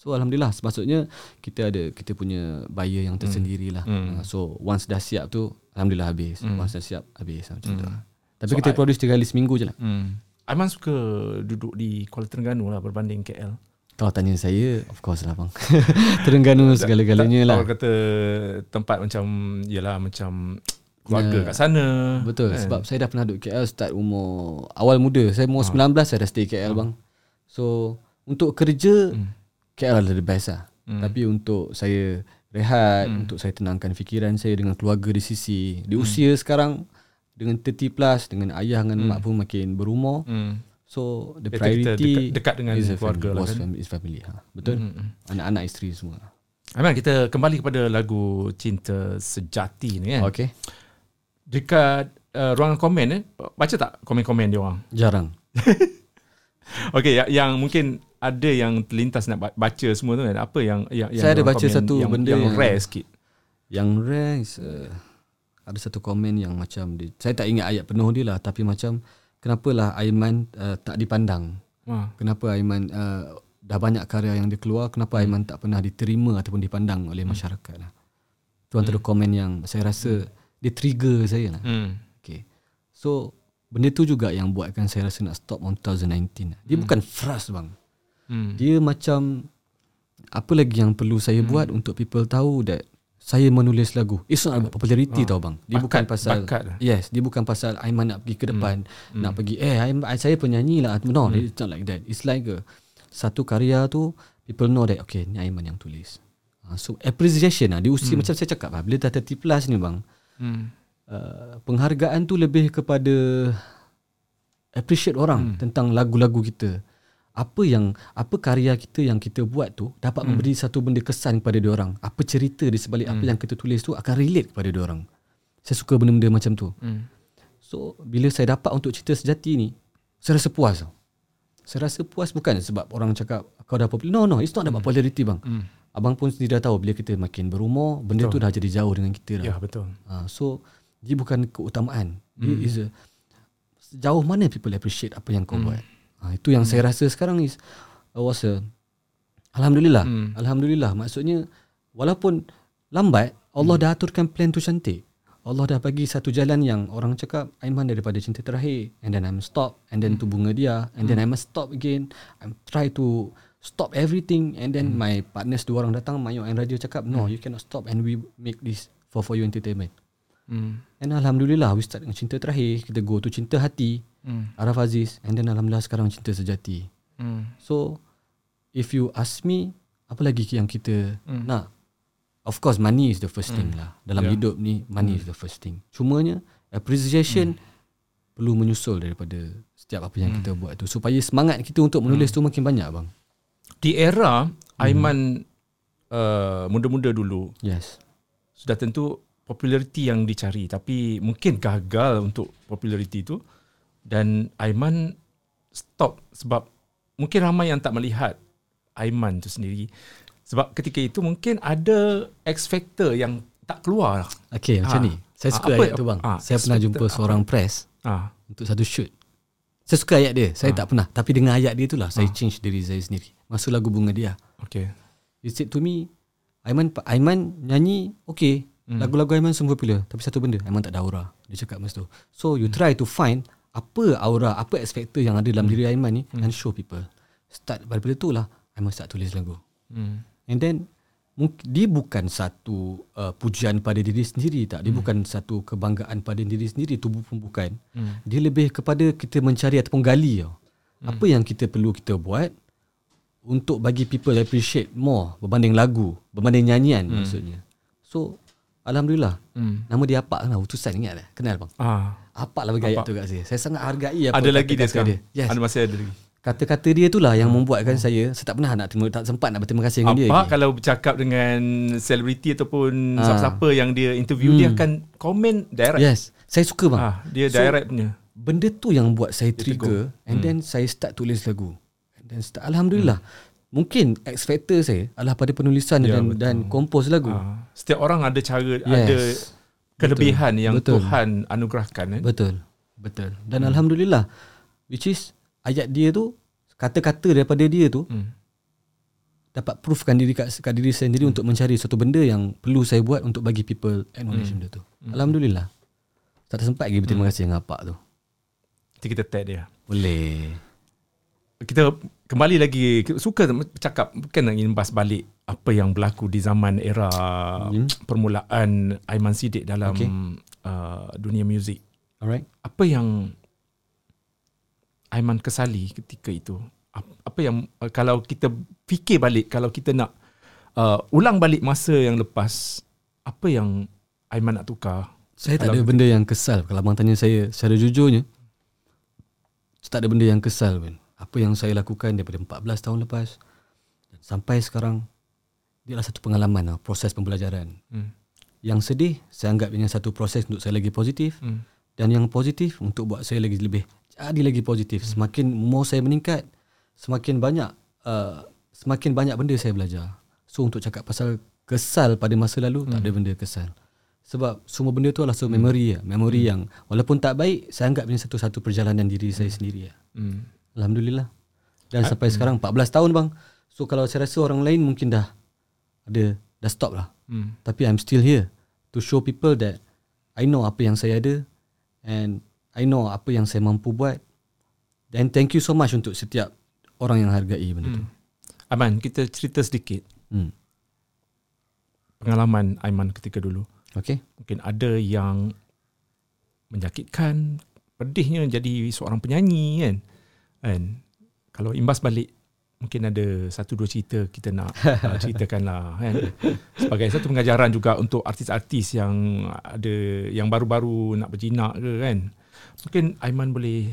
S1: So alhamdulillah maksudnya kita ada kita punya buyer yang tersendiri lah. Mm. Uh, so once dah siap tu alhamdulillah habis. Mm. Once dah siap habis macam mm. tu. Lah. Tapi so, kita I, produce tiga kali seminggu je lah. Mm.
S2: Aiman suka duduk di Kuala Terengganu lah berbanding KL.
S1: Kalau tanya saya, of course lah bang. Terengganu segala-galanya lah.
S2: Kalau kata tempat macam, yalah macam keluarga yeah. kat sana.
S1: Betul, kan? sebab saya dah pernah duduk KL start umur awal muda. Saya umur ha. 19 saya dah stay KL ha. bang. So, untuk kerja, hmm. KL adalah the best lah. Hmm. Tapi untuk saya rehat, hmm. untuk saya tenangkan fikiran saya dengan keluarga di sisi. Di hmm. usia sekarang, dengan 30 plus, dengan ayah dengan hmm. mak pun makin berumur. Hmm. So, the priority
S2: dekat, dekat dengan is keluarga
S1: lah kan. Family, is family. Ha. Betul? Hmm, hmm, hmm. Anak-anak, isteri semua.
S2: Aman, kita kembali kepada lagu Cinta Sejati ni kan.
S1: Okay.
S2: Dekat uh, ruangan komen eh, baca tak komen-komen dia orang?
S1: Jarang.
S2: okay, yang, yang mungkin ada yang terlintas nak baca semua tu kan apa yang yang
S1: saya ada baca satu
S2: yang,
S1: benda
S2: yang, yang rare sikit
S1: yang rare is, uh, ada satu komen yang macam dia, saya tak ingat ayat penuh dia lah tapi macam kenapalah Aiman uh, tak dipandang ha. kenapa Aiman uh, dah banyak karya yang dia keluar kenapa hmm. Aiman tak pernah diterima ataupun dipandang oleh hmm. masyarakat lah tu antara hmm. komen yang saya rasa dia trigger saya lah hmm. okay. so benda tu juga yang buatkan saya rasa nak stop on 2019 dia hmm. bukan frust bang Hmm. Dia macam apa lagi yang perlu saya hmm. buat untuk people tahu that saya menulis lagu. It's not about popularity oh. tau bang. Dia bakat, bukan pasal bakat. Yes, dia bukan pasal Aiman nak pergi ke depan, hmm. nak pergi eh Aiman, saya penyanyi lah. No, hmm. it's not like that. It's like a, satu karya tu people know that okay, ni Aiman yang tulis. Uh, so appreciation lah. Di usia hmm. macam saya cakap lah, bila dah 30 plus ni bang. Hmm. Uh, penghargaan tu lebih kepada appreciate orang hmm. tentang lagu-lagu kita apa yang apa karya kita yang kita buat tu dapat hmm. memberi satu benda kesan kepada dia orang apa cerita di sebalik hmm. apa yang kita tulis tu akan relate kepada dia orang saya suka benda-benda macam tu hmm. so bila saya dapat untuk cerita sejati ni saya rasa puas saya rasa puas bukan sebab orang cakap kau dah popular no no it's not about hmm. popularity bang hmm. abang pun sendiri dah tahu bila kita makin berumur benda betul. tu dah jadi jauh dengan kita dah
S2: ya betul
S1: ha, so dia bukan keutamaan dia hmm. is a Sejauh mana people appreciate Apa yang kau hmm. buat ha, Itu yang hmm. saya rasa sekarang is uh, Was a Alhamdulillah hmm. Alhamdulillah Maksudnya Walaupun Lambat Allah hmm. dah aturkan plan tu cantik Allah dah bagi satu jalan yang orang cakap Aiman daripada cinta terakhir and then I'm stop and then hmm. tu bunga dia and then hmm. I must stop again I'm try to stop everything and then hmm. my partners dua orang datang Mayu and Raja cakap no hmm. you cannot stop and we make this for for you entertainment hmm. and Alhamdulillah we start dengan cinta terakhir kita go to cinta hati hmm. Araf Aziz and then Alhamdulillah sekarang cinta sejati hmm. so if you ask me apa lagi yang kita hmm. nak Of course money is the first thing mm. lah. Dalam yeah. hidup ni money mm. is the first thing. Cumanya appreciation mm. perlu menyusul daripada setiap apa yang mm. kita buat tu supaya semangat kita untuk menulis mm. tu makin banyak bang.
S2: Di era mm. Aiman uh, muda-muda dulu.
S1: Yes.
S2: Sudah tentu populariti yang dicari tapi mungkin gagal untuk populariti tu dan Aiman stop sebab mungkin ramai yang tak melihat Aiman tu sendiri sebab ketika itu mungkin ada X factor yang tak keluar.
S1: Okay macam ha. ni. Saya suka ha, ayat tu bang. Ha, saya pernah jumpa ha. seorang press ha. untuk satu shoot. Saya suka ayat dia. Saya ha. tak pernah. Tapi dengan ayat dia itulah ha. saya change diri saya sendiri. Masuk lagu bunga dia.
S2: Okay.
S1: He said to me, Aiman, Aiman nyanyi okay. Hmm. Lagu-lagu Aiman semua popular. Tapi satu benda, Aiman tak ada aura. Dia cakap masa tu. So you try to find apa aura, apa X factor yang ada dalam hmm. diri Aiman ni hmm. and show people. Start daripada tu lah, Aiman start tulis lagu. Hmm. And then dia bukan satu uh, pujian pada diri sendiri tak dia hmm. bukan satu kebanggaan pada diri sendiri tu pun bukan hmm. dia lebih kepada kita mencari ataupun gali tau hmm. apa yang kita perlu kita buat untuk bagi people appreciate more berbanding lagu berbanding nyanyian hmm. maksudnya so alhamdulillah hmm. nama dia apa lah utusan ingat tak kenal bang ah apa lah bagi ayat tu kat saya saya sangat hargai
S2: apa ada lagi dia sekarang dia. Yes. ada masih ada lagi
S1: kata-kata dia itulah yang hmm. membuatkan saya saya tak pernah nak terima tak sempat nak berterima kasih dengan
S2: Apa
S1: dia.
S2: Apa kalau bercakap dengan selebriti ataupun ha. siapa-siapa yang dia interview hmm. dia akan komen direct.
S1: Yes. Saya suka bang. Ha,
S2: dia direct so, punya.
S1: Benda tu yang buat saya trigger and hmm. then saya start tulis lagu. And then start, alhamdulillah. Hmm. Mungkin X factor saya adalah pada penulisan ya, dan betul. dan kompos lagu. Ha.
S2: Setiap orang ada cara yes. ada kelebihan betul. yang betul. Tuhan anugerahkan
S1: eh? Betul. Betul. Dan hmm. alhamdulillah which is ayat dia tu kata-kata daripada dia tu hmm. dapat proofkan diri kat, kat diri saya sendiri hmm. untuk mencari satu benda yang perlu saya buat untuk bagi people acknowledge hmm. benda tu. Hmm. Alhamdulillah. Tak sempat lagi berterima hmm. kasih dengan apa tu.
S2: Nanti kita tag dia.
S1: Boleh.
S2: Kita kembali lagi suka cakap bukan nak bahas balik apa yang berlaku di zaman era hmm. permulaan Aiman Sidik dalam okay. uh, dunia muzik.
S1: Alright.
S2: Apa yang Aiman kesali ketika itu? Apa yang uh, kalau kita fikir balik kalau kita nak uh, ulang balik masa yang lepas apa yang Aiman nak tukar?
S1: Saya tak ada benda yang kesal kalau abang tanya saya secara jujurnya. Saya tak ada benda yang kesal pun. Apa yang saya lakukan daripada 14 tahun lepas dan sampai sekarang dia adalah satu pengalaman lah, proses pembelajaran. Hmm. Yang sedih saya anggap ini satu proses untuk saya lagi positif hmm. dan yang positif untuk buat saya lagi lebih jadi lagi positif. Hmm. Semakin more saya meningkat, semakin banyak uh, semakin banyak benda saya belajar. So untuk cakap pasal kesal pada masa lalu hmm. tak ada benda kesal. Sebab semua benda tu adalah satu hmm. memory ya, memory hmm. yang walaupun tak baik, saya anggap ini satu-satu perjalanan diri hmm. saya sendiri ya. Hmm. Alhamdulillah. Dan ha? sampai hmm. sekarang 14 tahun bang. So kalau saya rasa orang lain mungkin dah ada dah stop lah. Hmm. Tapi I'm still here to show people that I know apa yang saya ada and I know apa yang saya mampu buat dan thank you so much untuk setiap orang yang hargai benda hmm. tu.
S2: Aiman, kita cerita sedikit. Hmm. Pengalaman Aiman ketika dulu.
S1: Okay.
S2: Mungkin ada yang menjakitkan, pedihnya jadi seorang penyanyi kan. Kan? Kalau imbas balik mungkin ada satu dua cerita kita nak uh, ceritakan lah kan sebagai satu pengajaran juga untuk artis-artis yang ada yang baru-baru nak berjinak ke kan mungkin Aiman boleh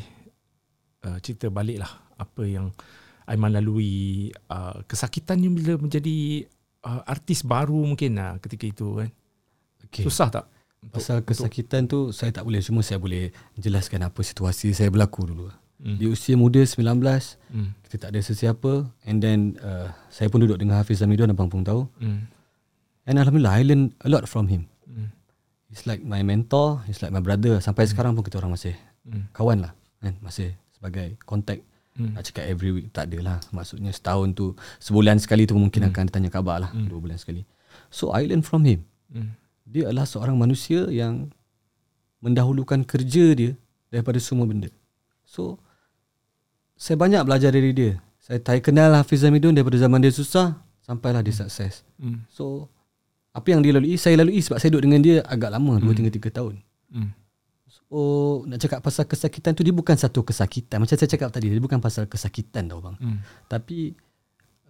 S2: uh, cerita balik lah apa yang Aiman lalui uh, kesakitannya bila menjadi uh, artis baru mungkin lah ketika itu kan okay. susah tak
S1: pasal untuk, kesakitan tu saya tak boleh cuma saya boleh jelaskan apa situasi saya berlaku dulu hmm. di usia muda 19 hmm. kita tak ada sesiapa and then uh, saya pun duduk dengan Hafiz Zamidon abang pun tahu hmm. and Alhamdulillah I learn a lot from him He's like my mentor, he's like my brother. Sampai mm. sekarang pun kita orang masih mm. kawan lah. kan masih sebagai contact hmm. nak cakap every week tak adalah maksudnya setahun tu sebulan sekali tu mungkin hmm. akan ditanya khabar lah hmm. dua bulan sekali so I learn from him hmm. dia adalah seorang manusia yang mendahulukan kerja dia daripada semua benda so saya banyak belajar dari dia saya tak kenal Hafiz Hamidun daripada zaman dia susah sampailah dia sukses hmm. so apa yang dia lalui saya lalui sebab saya duduk dengan dia agak lama hmm. 2 3 tahun. Hmm. So nak cakap pasal kesakitan tu dia bukan satu kesakitan macam saya cakap tadi dia bukan pasal kesakitan tau bang. Hmm. Tapi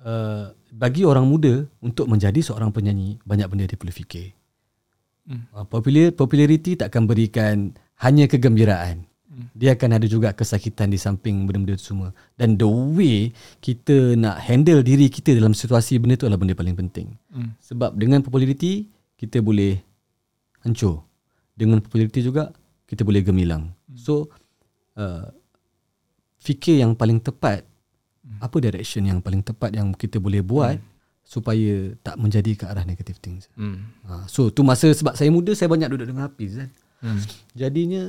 S1: uh, bagi orang muda untuk menjadi seorang penyanyi banyak benda dia perlu fikir. Hmm. Uh, popular populariti takkan berikan hanya kegembiraan dia akan ada juga kesakitan di samping benda-benda itu semua dan the way kita nak handle diri kita dalam situasi benda itu adalah benda paling penting hmm. sebab dengan populariti kita boleh hancur dengan populariti juga kita boleh gemilang hmm. so uh, fikir yang paling tepat hmm. apa direction yang paling tepat yang kita boleh buat hmm. supaya tak menjadi ke arah negative things hmm. uh, so tu masa sebab saya muda saya banyak duduk dengan Hafiz kan hmm. jadinya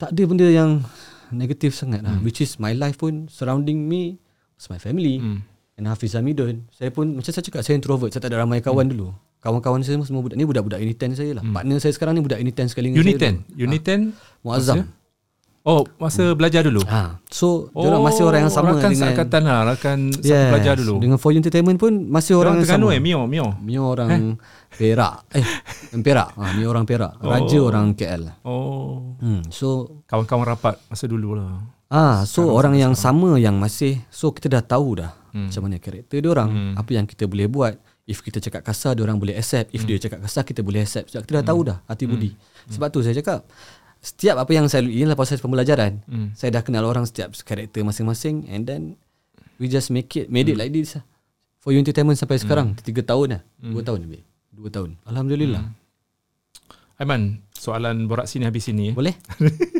S1: tak ada benda yang negatif sangat lah. Hmm. Which is my life pun surrounding me is my family. Hmm. And Hafiz Hamidun. Saya pun macam saya cakap saya introvert. Saya tak ada ramai kawan hmm. dulu. Kawan-kawan saya semua budak ni budak-budak Uniten saya lah. Hmm. Partner saya sekarang ni budak Uniten sekali
S2: dengan Uniten? saya. Uniten?
S1: Ha. Muazzam.
S2: Oh, masa hmm. belajar dulu?
S1: Ha. So, oh, dia masih orang yang sama
S2: rakan
S1: dengan...
S2: Rakan seangkatan lah. Rakan yes. belajar dulu.
S1: Dengan For Entertainment pun masih orang, orang yang sama.
S2: Eh? Mio? Mio?
S1: Mio orang... Eh? Perak. Eh, Perak. Ha, ni orang Perak. Raja oh. orang KL.
S2: Oh.
S1: Hmm, so
S2: kawan-kawan rapat masa dulu lah.
S1: Ah, so sekarang orang yang sekarang. sama yang masih so kita dah tahu dah hmm. macam mana karakter dia orang, hmm. apa yang kita boleh buat. If kita cakap kasar dia orang boleh accept. If hmm. dia cakap kasar kita boleh accept. Sebab kita dah tahu hmm. dah hati budi. Hmm. Sebab tu saya cakap setiap apa yang saya lalui adalah proses pembelajaran. Hmm. Saya dah kenal orang setiap karakter masing-masing and then we just make it made hmm. it like this. Lah. For you entertainment sampai sekarang hmm. 3 tahun dah. Hmm. 2 tahun lebih. Dua tahun. Alhamdulillah. Hmm.
S2: Aiman, soalan borak sini habis sini.
S1: Boleh?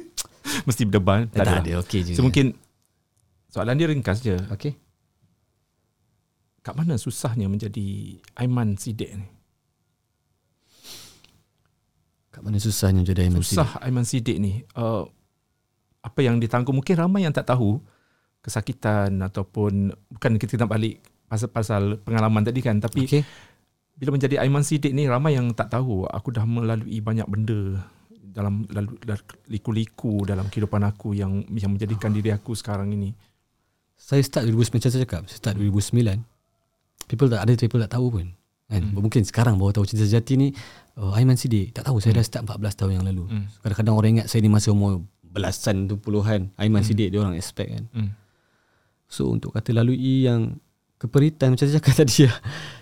S2: Mesti berdeban.
S1: Tak, tak ada. Okey je.
S2: So, mungkin soalan dia ringkas je.
S1: Okey.
S2: Kat mana susahnya menjadi Aiman Sidik ni?
S1: Kat mana susahnya menjadi Aiman
S2: Sidik? Susah Aiman Sidik ni. Uh, apa yang ditanggung mungkin ramai yang tak tahu kesakitan ataupun bukan kita nak balik pasal-pasal pengalaman tadi kan tapi okay bila menjadi Aiman Sidik ni ramai yang tak tahu aku dah melalui banyak benda dalam lalu liku-liku dalam kehidupan aku yang yang menjadikan diri aku sekarang ini.
S1: Saya start 2009 macam saya cakap, saya start 2009. People tak ada people tak tahu pun. Kan? Hmm. Mungkin sekarang baru tahu cerita sejati ni oh, Aiman Sidik. Tak tahu saya hmm. dah start 14 tahun yang lalu. Hmm. Kadang-kadang orang ingat saya ni masih umur belasan tu puluhan. Aiman hmm. Sidik dia orang expect kan. Hmm. So untuk kata lalui yang keperitan macam saya cakap tadi ya.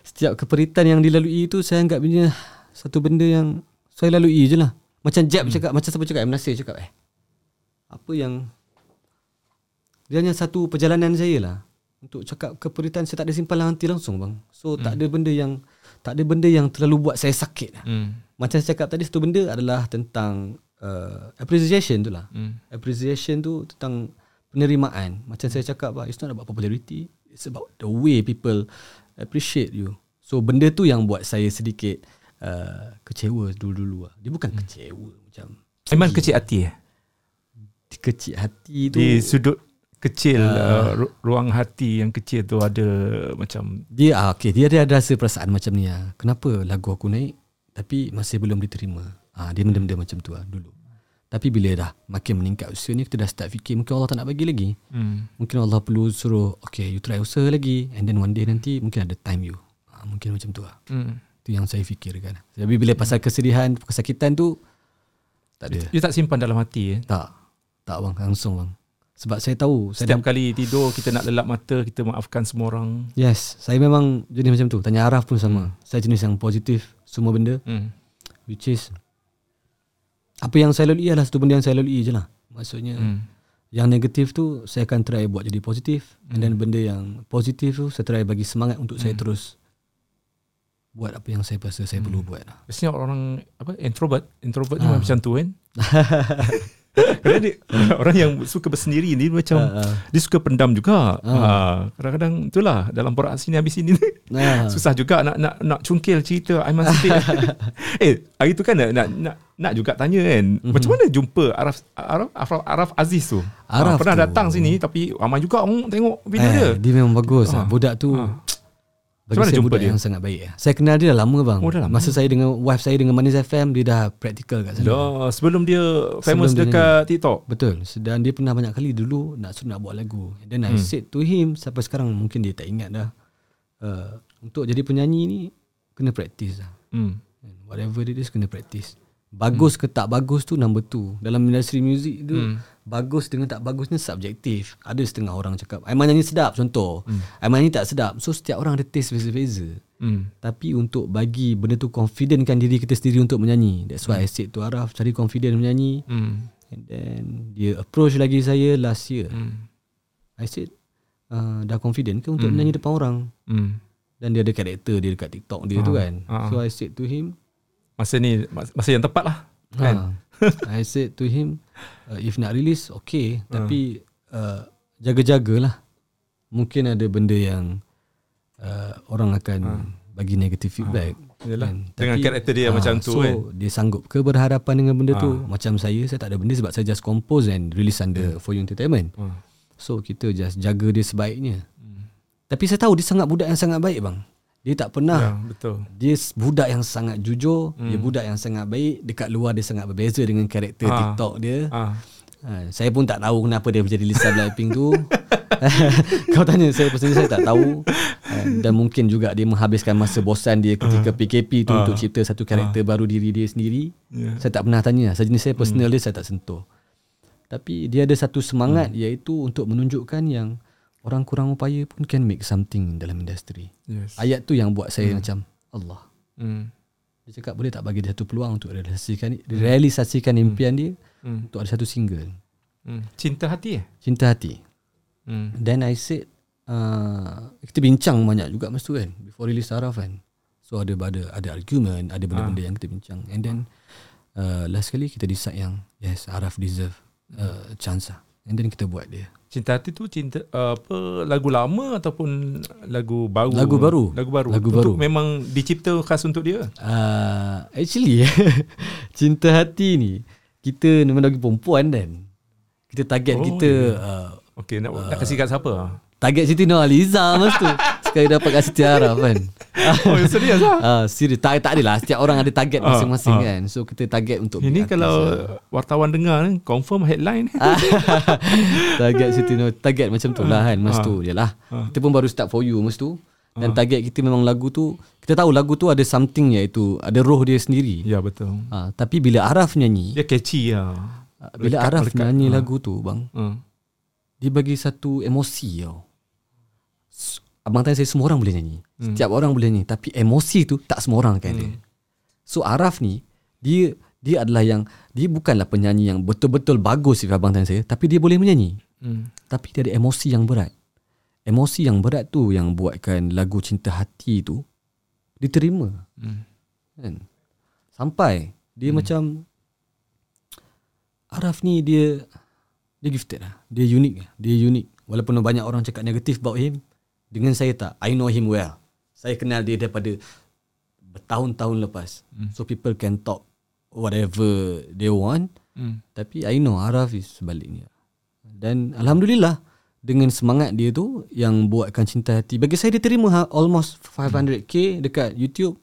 S1: Setiap keperitan yang dilalui itu saya anggap punya satu benda yang saya lalui je lah. Macam Jeb hmm. cakap, macam siapa cakap, Nasir cakap eh. Apa yang dia hanya satu perjalanan saya lah. Untuk cakap keperitan saya tak ada simpan nanti langsung bang. So hmm. tak ada benda yang tak ada benda yang terlalu buat saya sakit lah. Hmm. Macam saya cakap tadi satu benda adalah tentang uh, appreciation tu lah. Hmm. Appreciation tu tentang penerimaan. Macam saya cakap bah, it's not about popularity it's about the way people appreciate you. So benda tu yang buat saya sedikit uh, kecewa dulu-dulu lah. Dia bukan hmm. kecewa macam
S2: Aiman kecil hati eh?
S1: Kecil hati tu
S2: Di sudut kecil uh, uh, ruang hati yang kecil tu ada macam
S1: dia ah okey dia ada rasa perasaan macam ni ah kenapa lagu aku naik tapi masih belum diterima ah dia benda-benda macam tu ah dulu tapi bila dah makin meningkat usia ni kita dah start fikir mungkin Allah tak nak bagi lagi. Hmm. Mungkin Allah perlu suruh okay you try usaha lagi and then one day nanti mungkin ada time you. Ha, mungkin macam tu lah. Hmm. Itu yang saya fikirkan. Tapi bila pasal kesedihan, kesakitan tu tak ada.
S2: You tak simpan dalam hati eh?
S1: Tak. Tak bang, langsung bang. Sebab saya tahu
S2: Setiap saya kali tidur Kita nak lelap mata Kita maafkan semua orang
S1: Yes Saya memang jenis macam tu Tanya Araf pun sama hmm. Saya jenis yang positif Semua benda hmm. Which is apa yang saya lalui adalah satu benda yang saya lalui je lah. Maksudnya hmm. yang negatif tu saya akan try buat jadi positif hmm. and then benda yang positif tu saya try bagi semangat untuk hmm. saya terus buat apa yang saya rasa saya hmm. perlu buat.
S2: Biasanya orang apa introvert, introvert uh. macam tu kan. Kerana dia, orang yang suka bersendiri ni macam uh, uh. dia suka pendam juga. Uh. Uh, kadang-kadang itulah dalam borak sini habis sini uh. susah juga nak nak nak cungkil cerita Aiman Siti. eh, hari tu kan nak nak nak, nak juga tanya kan. Mm-hmm. Macam mana jumpa Araf Araf Araf, Araf Aziz tu? Araf uh, pernah tu. datang sini tapi ramai juga orang tengok video eh, dia.
S1: Dia memang bagus uh. Budak tu uh. Bagi saya budak dia? yang sangat baik. Saya kenal dia dah lama bang. Oh, dah lama. Masa saya dengan wife saya dengan Manis FM, dia dah praktikal kat sana.
S2: Dah, sebelum dia famous sebelum dekat dia TikTok.
S1: Betul. Dan dia pernah banyak kali dulu nak suruh nak buat lagu. Then hmm. I said to him, sampai sekarang mungkin dia tak ingat dah. Uh, untuk jadi penyanyi ni, kena praktis lah. Hmm. Whatever it is, kena praktis. Bagus hmm. ke tak bagus tu number two. Dalam industri muzik tu, hmm bagus dengan tak bagusnya subjektif. Ada setengah orang cakap Aiman nyanyi sedap contoh. Hmm. Aiman nyanyi tak sedap. So setiap orang ada taste beza-beza. Hmm. Tapi untuk bagi benda tu confidentkan diri kita sendiri untuk menyanyi. That's why hmm. I said to Araf cari confident menyanyi. Hmm. And then dia approach lagi saya last year. Hmm. I said uh, dah confident ke untuk hmm. menyanyi depan orang. Hmm. Dan dia ada karakter dia dekat TikTok dia ha. tu kan. Ha. So I said to him
S2: masa ni masa yang tepat lah. Kan? Ha.
S1: I said to him uh, if nak release okay uh. tapi uh, jaga-jagalah mungkin ada benda yang uh, orang akan uh. bagi negative feedback uh.
S2: Yalah. Kan? Dengan tapi, karakter dia uh, macam tu
S1: so,
S2: kan.
S1: dia sanggup ke berhadapan dengan benda uh. tu macam saya saya tak ada benda sebab saya just compose and release under uh. for you entertainment uh. so kita just jaga dia sebaiknya uh. tapi saya tahu dia sangat budak yang sangat baik bang dia tak pernah. Ya, betul. Dia budak yang sangat jujur, hmm. dia budak yang sangat baik, dekat luar dia sangat berbeza dengan karakter ha. TikTok dia. Ha. Ha, saya pun tak tahu kenapa dia menjadi Lisa Blackpink tu. Kau tanya saya pasal saya tak tahu. Ha, dan mungkin juga dia menghabiskan masa bosan dia ketika PKP tu ha. untuk cipta satu karakter ha. baru diri dia sendiri. Yeah. Saya tak pernah tanya. Sejenis saya personal hmm. dia saya tak sentuh. Tapi dia ada satu semangat hmm. iaitu untuk menunjukkan yang orang kurang upaya pun can make something dalam industri. Yes. Ayat tu yang buat saya mm. macam Allah. Mm. Dia cakap boleh tak bagi dia satu peluang untuk realisasikan mm. realisasikan mm. impian dia mm. untuk ada satu single.
S2: Mm. Cinta hati eh?
S1: Cinta hati. Mm. Then I said uh, kita bincang banyak juga masa tu kan before release Araf kan. So ada ada ada argument, ada benda-benda ah. yang kita bincang and then uh, last kali kita decide yang yes Araf deserve uh, chance lah. And then kita buat dia.
S2: Cinta Hati tu cinta uh, apa lagu lama ataupun lagu baru?
S1: Lagu baru.
S2: Lagu baru.
S1: Lagu baru.
S2: memang dicipta khas untuk dia.
S1: Uh, actually Cinta Hati ni kita memang lagi perempuan kan. Kita target oh, kita yeah. uh,
S2: Okey nak uh, nak kasih kat siapa?
S1: Target Siti Nurhaliza masa tu. Sekali dapat kat Siti Araf kan.
S2: Oh, serius lah?
S1: Uh, serius. Tak, tak adalah. Setiap orang ada target ah, masing-masing uh, uh. kan. So, kita target untuk...
S2: Ini kalau lah. wartawan dengar ni, confirm headline.
S1: target Siti Nurhaliza. Target macam tu lah kan. Masa uh, tu je lah. Uh. Kita pun baru start for you masa tu. Dan target kita memang lagu tu... Kita tahu lagu tu ada something iaitu... Ada roh dia sendiri.
S2: Ya, betul.
S1: Uh, tapi bila Araf nyanyi...
S2: Dia catchy lah.
S1: Bila lekat, Araf lekat. nyanyi uh. lagu tu, bang... Uh. Dia bagi satu emosi tau abang tanya saya semua orang boleh nyanyi. Hmm. Setiap orang boleh nyanyi tapi emosi tu tak semua orang kan hmm. So Araf ni dia dia adalah yang dia bukanlah penyanyi yang betul-betul bagus if abang tanya saya tapi dia boleh menyanyi. Hmm. Tapi dia ada emosi yang berat. Emosi yang berat tu yang buatkan lagu Cinta Hati tu diterima. Hmm. Kan? Sampai dia hmm. macam Araf ni dia dia gifted lah. Dia unik lah. Dia unik. Walaupun banyak orang cakap negatif about him, dengan saya tak. I know him well. Saya kenal dia daripada bertahun-tahun lepas. Mm. so people can talk whatever they want. Mm. tapi I know Araf is sebaliknya. Dan Alhamdulillah dengan semangat dia tu yang buatkan cinta hati. Bagi saya dia terima ha, almost 500k dekat YouTube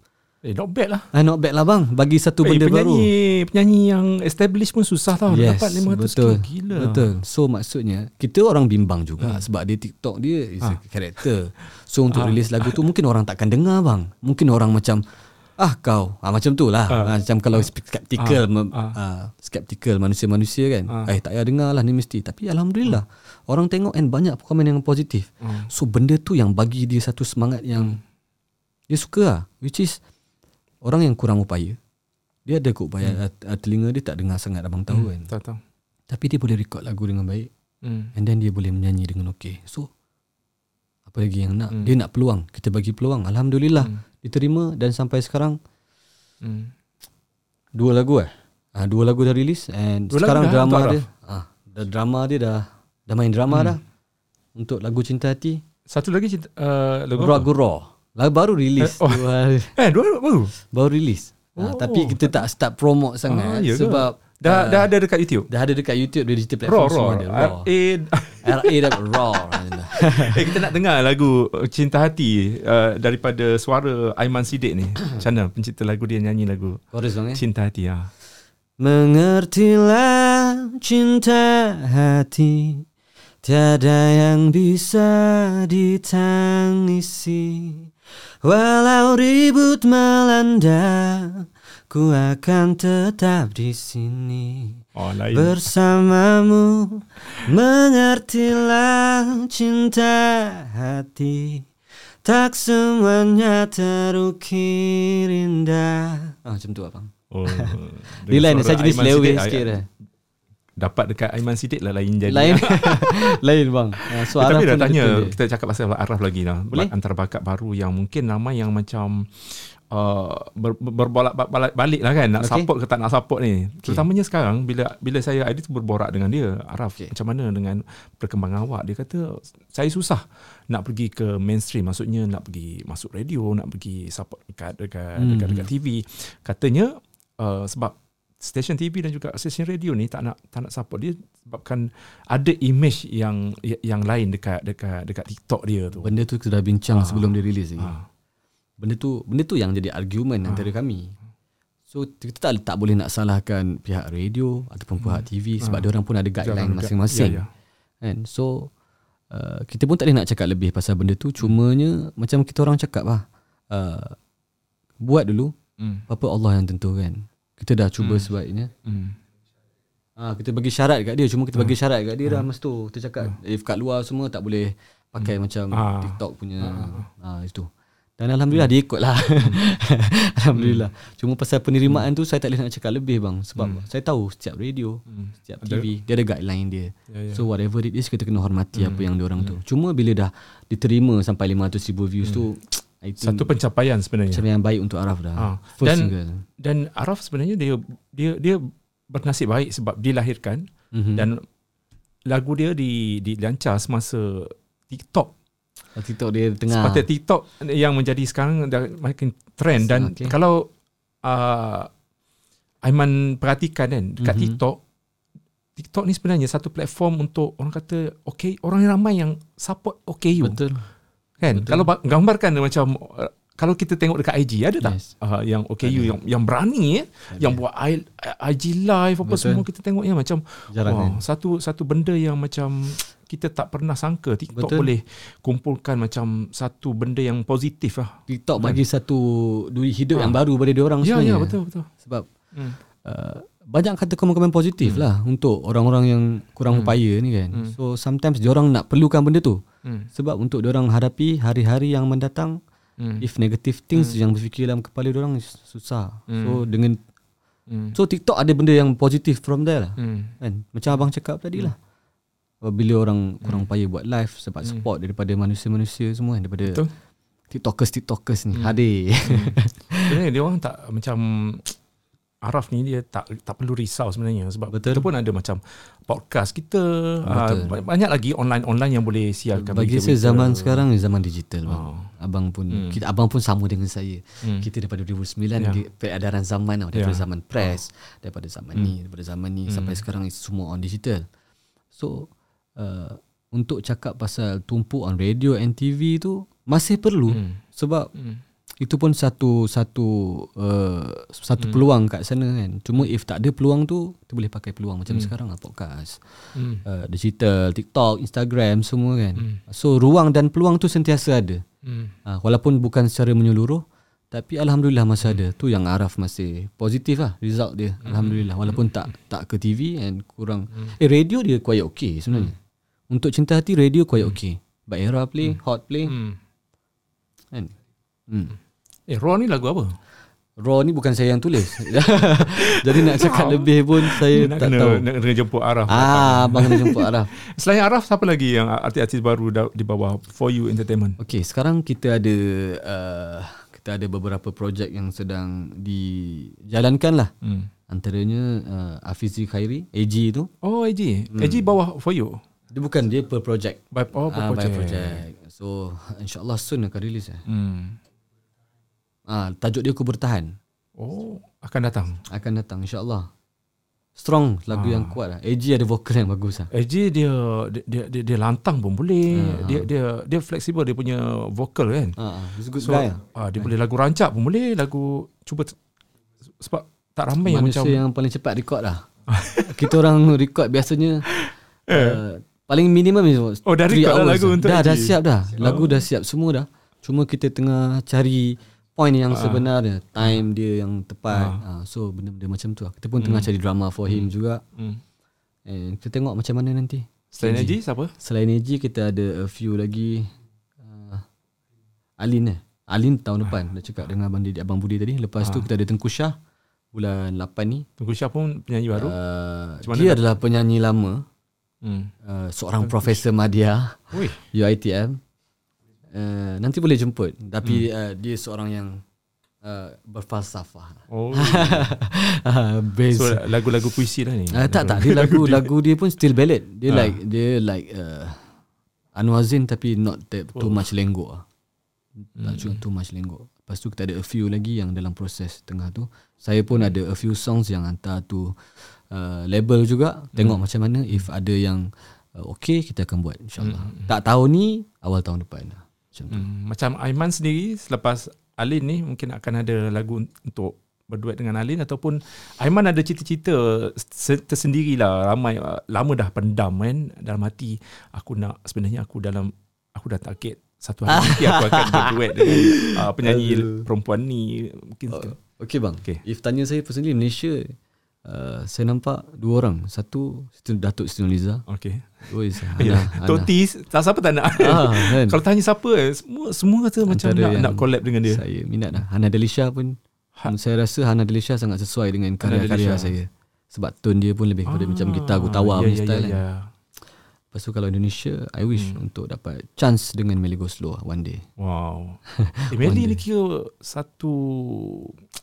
S2: Eh not bad lah
S1: ah, Not bad lah bang Bagi satu eh, benda penyanyi,
S2: baru Penyanyi yang established pun susah tau
S1: yes, Dapat 500 betul, Gila Betul So maksudnya Kita orang bimbang juga hmm. Sebab dia TikTok dia Is ha. a character So untuk ha. release lagu tu Mungkin orang takkan dengar bang Mungkin orang macam Ah kau ah, Macam tu lah ha. Macam kalau skeptical ha. Ha. Uh, Skeptical manusia-manusia kan ha. Eh tak payah dengar lah ni mesti Tapi Alhamdulillah ha. Orang tengok and banyak komen yang positif ha. So benda tu yang bagi dia satu semangat yang hmm. Dia suka lah Which is orang yang kurang upaya dia ada kok upaya hmm. telinga dia tak dengar sangat abang tahu hmm. kan
S2: tak tahu
S1: tapi dia boleh record lagu dengan baik hmm. and then dia boleh menyanyi dengan okey so apa lagi yang nak hmm. dia nak peluang kita bagi peluang alhamdulillah hmm. diterima dan sampai sekarang hmm. dua lagu eh uh, dua lagu dah release and dua sekarang drama dia ah uh, drama dia dah dah main drama hmm. dah untuk lagu cinta hati
S2: satu lagi cinta uh,
S1: lagu raw lagu baru release
S2: eh, oh. dua eh dua baru
S1: baru release oh. uh, tapi kita tak start promote sangat ah, ya sebab
S2: Dah, uh, dah ada dekat YouTube?
S1: Dah ada dekat YouTube Dia digital platform raw, semua raw. ada Raw R.A. dah Raw
S2: eh, Kita nak dengar lagu Cinta Hati uh, Daripada suara Aiman Sidik ni Macam mana pencipta lagu dia nyanyi lagu
S1: Chorus bang eh
S2: Cinta Hati ya.
S1: Mengertilah cinta hati Tiada yang bisa ditangisi Walau ribut melanda Ku akan tetap di sini oh, bersamamu. Mengertilah cinta hati. Tak semuanya terukir indah. Ah, macam tu abang. Oh, di lain saya jenis lewe sikit dah.
S2: Dapat dekat Aiman Sidik lah lain jadi.
S1: Lain. lain bang.
S2: Uh, so, Tapi dah tanya, kita cakap pasal Araf lagi lah. Boleh? Antara bakat baru yang mungkin nama yang macam Uh, ber, berbolak balik, balik lah kan nak okay. support ke tak nak support ni okay. terutamanya sekarang bila bila saya ID tu berborak dengan dia Araf okay. macam mana dengan perkembangan awak dia kata saya susah nak pergi ke mainstream maksudnya nak pergi masuk radio nak pergi support dekat dekat hmm. dekat, dekat TV katanya uh, sebab stesen TV dan juga stesen radio ni tak nak tak nak support dia sebabkan ada image yang yang lain dekat dekat dekat TikTok dia tu
S1: benda tu sudah bincang ha. sebelum dia release lagi ha benda tu benda tu yang jadi argument ha. antara kami so kita tak tak boleh nak salahkan pihak radio ataupun pihak hmm. TV sebab ha. dia orang pun ada guideline masing-masing ya, ya. kan so uh, kita pun tak boleh nak cakap lebih pasal benda tu cumanya macam kita orang cakap lah uh, buat dulu hmm. apa Allah yang tentukan kita dah cuba hmm. sebaiknya hmm. Ha, kita bagi syarat kat dia cuma kita bagi hmm. syarat kat dia hmm. dah masa tu kita cakap hmm. if kat luar semua tak boleh pakai hmm. macam ha. TikTok punya ha. ha itu dan Alhamdulillah hmm. dia ikut lah hmm. Alhamdulillah hmm. Cuma pasal penerimaan hmm. tu Saya tak boleh nak cakap lebih bang Sebab hmm. saya tahu Setiap radio hmm. Setiap TV. Dia ada guideline dia yeah, yeah. So whatever it is Kita kena hormati hmm. Apa yang orang hmm. tu Cuma bila dah Diterima sampai 500 ribu views hmm. tu
S2: Satu pencapaian sebenarnya
S1: Pencapaian baik untuk Araf dah ha.
S2: First dan, single Dan Araf sebenarnya Dia dia dia bernasib baik Sebab dilahirkan mm-hmm. Dan Lagu dia di, dilancar semasa TikTok
S1: Oh, TikTok dia tengah.
S2: Sepatutnya TikTok yang menjadi sekarang dah makin trend dan okay. kalau uh, Aiman perhatikan kan dekat mm-hmm. TikTok TikTok ni sebenarnya satu platform untuk orang kata okay orang ramai yang support OKU.
S1: Betul.
S2: Kan? Betul. Kalau gambarkan macam uh, kalau kita tengok dekat IG ada tak yes. uh, yang OKU yang yang berani eh yang buat IG live apa Betul. semua kita tengok ya macam Jarang wow, kan? satu satu benda yang macam kita tak pernah sangka TikTok Betul. boleh kumpulkan macam satu benda yang positif lah.
S1: TikTok kan? bagi satu duit hidup ha. yang baru pada dia orang
S2: ya, sebenarnya. Ya, betul betul.
S1: Sebab hmm. uh, banyak kata komen-komen positif hmm. lah untuk orang-orang yang kurang hmm. upaya ni kan. Hmm. So sometimes dia orang nak perlukan benda tu. Hmm. Sebab untuk dia orang hadapi hari-hari yang mendatang hmm. if negative things hmm. yang berfikir dalam kepala dia orang susah. Hmm. So dengan hmm. So TikTok ada benda yang positif from there lah. Hmm. Kan? Macam abang cakap tadi lah. Hmm bila orang kurang hmm. payah buat live sebab hmm. support daripada manusia-manusia semua kan daripada Betul. TikTokers TikTokers ni hmm. hadir. Hmm.
S2: Sebenarnya dia orang tak macam Araf ni dia tak tak perlu risau sebenarnya sebab Betul. kita pun ada macam podcast kita uh, banyak lagi online-online yang boleh siarkan
S1: bagi saya zaman sekarang ni zaman digital bang. Oh. Abang pun hmm. kita abang pun sama dengan saya. Hmm. Kita daripada 2009 yeah. di peredaran zaman daripada yeah. zaman press, oh. daripada zaman hmm. ni, daripada zaman ni hmm. sampai sekarang semua on digital. So uh, untuk cakap pasal tumpuan radio and TV tu masih perlu hmm. sebab hmm. Itu pun satu satu uh, satu hmm. peluang kat sana kan. Cuma if tak ada peluang tu kita boleh pakai peluang macam hmm. sekarang lah podcast. Hmm. Uh, digital, TikTok, Instagram semua kan. Hmm. So ruang dan peluang tu sentiasa ada. Hmm. Uh, walaupun bukan secara menyeluruh tapi alhamdulillah masih hmm. ada. Tu yang Araf masih positif lah result dia. Hmm. Alhamdulillah walaupun tak tak ke TV and kurang hmm. eh radio dia quite okay sebenarnya. Hmm. Untuk cinta hati radio quite hmm. okay. But era play, hmm. hot play. Hmm.
S2: Kan? Hmm. Eh, Raw ni lagu apa?
S1: Raw ni bukan saya yang tulis. Jadi nak cakap lebih pun saya nak tak kena,
S2: tahu. Nak kena jemput Araf.
S1: Ah, abang kena jemput Araf.
S2: Selain Araf, siapa lagi yang artis-artis baru di bawah For You Entertainment?
S1: Okay, sekarang kita ada uh, kita ada beberapa projek yang sedang dijalankan lah. Hmm. Antaranya uh, Afizi Khairi, AG tu.
S2: Oh, AG. Hmm. AG bawah for you.
S1: Dia bukan dia per project.
S2: By, oh, per uh, project. By project.
S1: So, insyaAllah soon akan release. Eh. Hmm. Ah, tajuk dia aku bertahan.
S2: Oh, akan datang.
S1: Akan datang insya-Allah. Strong lagu ha. yang kuat lah. AG ada vokal yang bagus lah.
S2: AG dia dia dia, dia lantang pun boleh. Ha. Dia dia dia fleksibel dia punya vokal kan. Ha.
S1: He's good so, guy.
S2: Ha, dia ha. boleh lagu rancak pun boleh. Lagu cuba sebab tak ramai
S1: Manusia yang macam yang paling cepat record lah. Kita orang record biasanya eh. uh, paling minimum is
S2: Oh dah record dah lagu untuk
S1: Dah AG. dah siap dah. Lagu dah siap semua dah. Cuma kita tengah cari point yang uh, sebenarnya time dia yang tepat. Uh, uh, so benda-benda macam tu lah. kita pun mm. tengah cari drama for him mm. juga. Mm. and kita tengok macam mana nanti.
S2: Selain Eji siapa?
S1: Selain Eji kita ada a few lagi. Uh, Alin eh? Alin tahun depan dah cakap dengan abang, Didi, abang Budi tadi. Lepas uh. tu kita ada Tengku Syah bulan 8 ni.
S2: Tengku Syah pun penyanyi baru?
S1: Uh, dia adalah penyanyi lama. Hmm. uh, seorang profesor Madya. UITM Uh, nanti boleh jemput tapi hmm. uh, dia seorang yang uh, berfalsafah. Oh.
S2: so lagu-lagu puisi lah ni.
S1: Uh, tak tak dia lagu lagu dia pun still ballad. Dia uh. like dia like uh, Anwar Zain tapi not that, too oh. much lenggok. Tak hmm. too much lenggok. Lepas tu kita ada a few lagi yang dalam proses tengah tu. Saya pun hmm. ada a few songs yang hantar tu uh, label juga. Tengok hmm. macam mana if ada yang uh, okay kita akan buat insyaAllah. Hmm. Tak tahu ni awal tahun depan lah.
S2: Macam, hmm, macam Aiman sendiri selepas Alin ni mungkin akan ada lagu untuk berduet dengan Alin ataupun Aiman ada cita-cita tersendirilah. Ramai lama dah pendam kan? Dalam hati aku nak sebenarnya aku dalam aku dah target satu hari nanti aku akan berduet dengan uh, penyanyi perempuan ni mungkin
S1: uh, okey bang. Okay. if tanya saya personally Malaysia Uh, saya nampak dua orang. Satu Datuk Siti Nurliza.
S2: Okey.
S1: Oh,
S2: yeah. Totis, tak siapa tak nak. Ah, kan? Kalau tanya siapa eh, semua semua kata macam nak nak collab dengan dia.
S1: Saya minat lah. Hana Delisha pun ha. saya rasa Hana Delisha sangat sesuai dengan karya-karya saya. Sebab tone dia pun lebih kepada ah, macam gitar Gutawa yeah, punya yeah, style yeah, kan. Yeah. Lepas tu kalau Indonesia I wish hmm. untuk dapat chance dengan Melly Go Slow one day.
S2: Wow. eh, Melly ni kira satu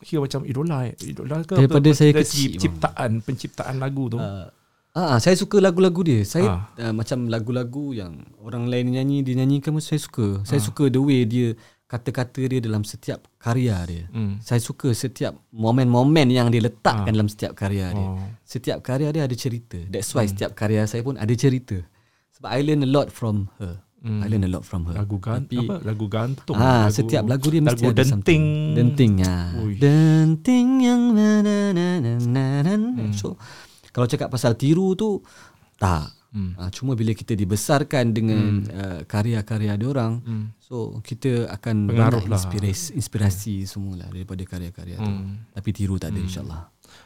S2: kira macam idola eh. Idola ke
S1: Daripada apa, saya kecil
S2: penciptaan penciptaan lagu tu. Uh,
S1: ah, saya suka lagu-lagu dia. Saya ah. uh, macam lagu-lagu yang orang lain nyanyi dia nyanyikan saya suka. Saya ah. suka the way dia kata-kata dia dalam setiap karya dia. Hmm. Saya suka setiap momen-momen yang dia letakkan ah. dalam setiap karya dia. Oh. Setiap karya dia ada cerita. That's why hmm. setiap karya saya pun ada cerita. Sebab I learn a lot from her. Hmm. I learn a lot from her.
S2: Lagu gan Tapi, apa? Lagu gantung.
S1: Ha, lagu, setiap lagu dia mesti lagu ada denting. Something. Denting. Ha. Denting yang na na na na na. Hmm. So, kalau cakap pasal tiru tu, tak. Hmm. Ha, cuma bila kita dibesarkan dengan hmm. uh, karya-karya dia orang, hmm. so kita akan
S2: pengaruh
S1: lah. inspirasi, inspirasi hmm. semula daripada karya-karya hmm. tu. Tapi tiru tak ada hmm. insyaAllah.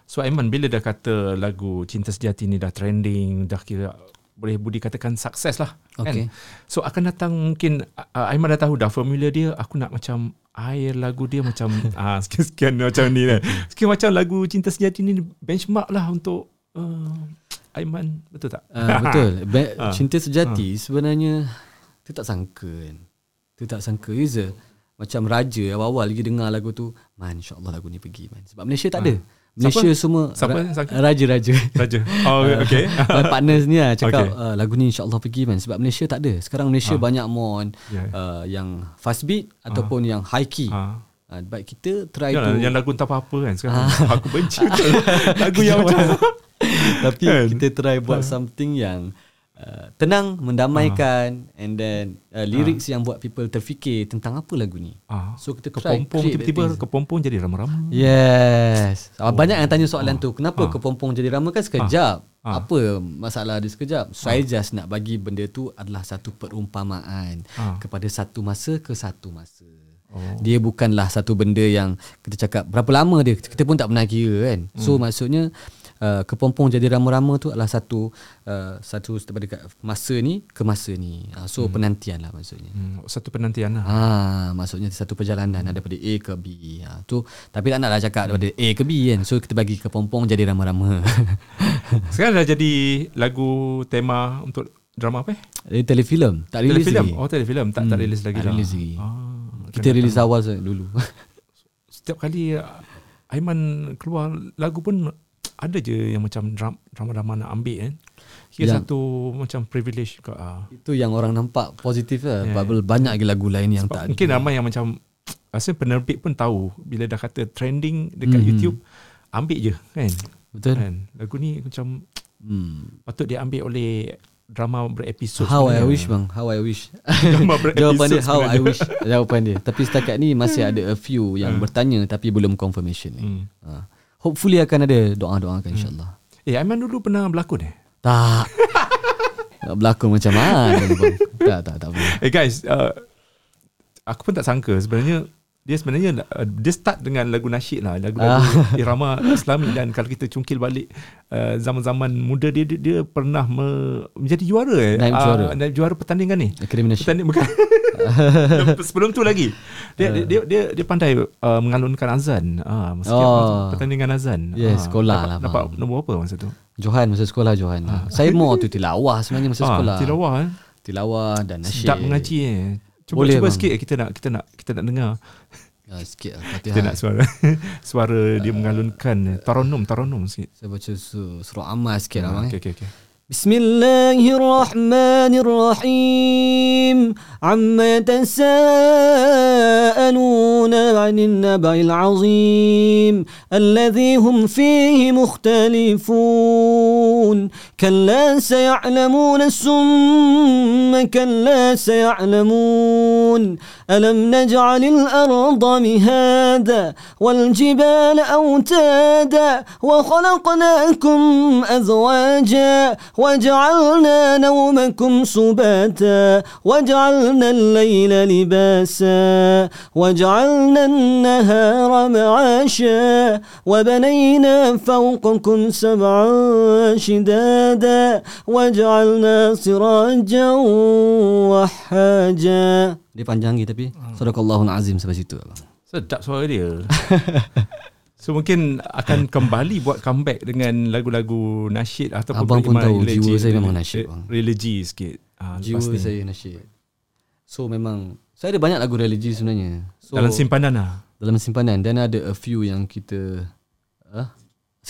S2: So Aiman bila dah kata lagu Cinta Sejati ni dah trending, dah kira boleh budi katakan sukses lah okay. kan so akan datang mungkin uh, Aiman dah tahu dah formula dia aku nak macam air lagu dia macam ah uh, sekian-sekian macam ni kan. Sekian macam lagu cinta sejati ni benchmark lah untuk uh, Aiman. Betul tak?
S1: Uh, betul. Be- uh. cinta sejati uh. sebenarnya tu tak sangka kan? Tu tak sangka. User macam raja awal-awal lagi dengar lagu tu man insyaallah lagu ni pergi man. Sebab Malaysia tak uh. ada Malaysia siapa? semua
S2: siapa?
S1: Raja-raja.
S2: Raja. Oh, okay.
S1: partners ni lah cakap okay. uh, lagu ni insyaAllah pergi man. Sebab Malaysia tak ada. Sekarang Malaysia ha. banyak more yeah. uh, yang fast beat ha. ataupun yang high key. Ha. Uh, baik kita try
S2: Yalah, tu. Yang lagu tak apa-apa kan sekarang. Ha. Aku benci lagu yang macam.
S1: Tapi kan? kita try buat something yang Uh, tenang mendamaikan uh. and then uh, lyrics uh. yang buat people terfikir tentang apa lagu ni. Uh. So kita
S2: kepompong tiba-tiba kepompong jadi rama-rama.
S1: Yes. Oh. Banyak yang tanya soalan uh. tu. Kenapa uh. kepompong jadi rama kan sekejap? Uh. Apa masalah dia sekejap? Uh. I just nak bagi benda tu adalah satu perumpamaan uh. kepada satu masa ke satu masa. Oh. Dia bukanlah satu benda yang kita cakap berapa lama dia kita pun tak pernah kira kan. So hmm. maksudnya uh, kepompong jadi rama-rama tu adalah satu uh, satu daripada masa ni ke masa ni. Uh, so hmm. penantian lah maksudnya. Hmm.
S2: Satu penantian lah.
S1: Ha, maksudnya satu perjalanan hmm. daripada A ke B. Ha, tu tapi tak naklah cakap hmm. daripada A ke B kan. So kita bagi kepompong jadi rama-rama.
S2: Sekarang dah jadi lagu tema untuk drama apa
S1: eh? Telefilm. Tak rilis lagi.
S2: Oh telefilm tak hmm. tak rilis lagi.
S1: Tak rilis lagi. Ah, kita rilis awal dulu.
S2: Setiap kali Aiman keluar lagu pun ada je yang macam drama-drama nak ambil kan. Kira satu macam privilege ke.
S1: Uh. Itu yang orang nampak positif lah. Yeah. Banyak lagi lagu lain yang Sebab
S2: tak Mungkin ramai yang macam rasa penerbit pun tahu bila dah kata trending dekat mm-hmm. YouTube ambil je kan. Betul. Kan? Lagu ni macam hmm. patut dia ambil oleh drama berepisod
S1: How sebenarnya. I wish bang How I wish Jawapan dia How I wish Jawapan dia Tapi setakat ni Masih ada a few Yang hmm. bertanya Tapi belum confirmation ni hmm. ha. Hopefully akan ada Doa-doa kan hmm. insyaAllah.
S2: Eh Aiman dulu pernah berlakon eh?
S1: Tak. Berlakon macam mana? Tak tak tak
S2: Eh guys uh, Aku pun tak sangka. Sebenarnya dia sebenarnya uh, dia start dengan lagu nasyid lah. Lagu-lagu ah. irama islami dan kalau kita cungkil balik uh, zaman-zaman muda dia, dia dia pernah me, menjadi juara eh? Naib juara. uh, juara pertandingan ni.
S1: Akademi nasyid pertanding bukan.
S2: Sebelum tu lagi. Dia, uh. dia dia dia dia pandai uh, mengalunkan azan. Ah uh, oh. pertandingan azan.
S1: Yes uh, sekolah dapat, lah
S2: dapat nombor apa masa tu?
S1: Johan masa sekolah Johan. Uh. saya mau tu tilawah sebenarnya masa sekolah.
S2: tilawah eh?
S1: Tilawah dan nasyid
S2: sedap mengaji eh Cuba Boleh cuba bang. sikit kita nak kita nak kita nak dengar.
S1: Ya, sikit lah.
S2: Kita nak suara suara uh, dia mengalunkan taranum taranum sikit.
S1: Saya baca surah Ammar sikit lah.
S2: Okey okey okey.
S1: بسم الله الرحمن الرحيم عما يتساءلون عن النبع العظيم الذي هم فيه مختلفون كلا سيعلمون السم كلا سيعلمون. ألم نجعل الأرض مهادا والجبال أوتادا وخلقناكم أزواجا وجعلنا نومكم سباتا وجعلنا الليل لباسا وجعلنا النهار معاشا وبنينا فوقكم سبعا شدادا وجعلنا سراجا وحاجا Dia panjang lagi tapi hmm. Sadaqallahul Azim sampai situ.
S2: Sedap suara dia. so mungkin akan kembali buat comeback dengan lagu-lagu nasyid ataupun
S1: Abang pun tahu religi, jiwa saya memang nasyid
S2: bang. Religi sikit.
S1: Ha, jiwa saya nasyid. So memang saya ada banyak lagu religi sebenarnya. So,
S2: dalam simpanan lah.
S1: Dalam simpanan dan ada a few yang kita uh,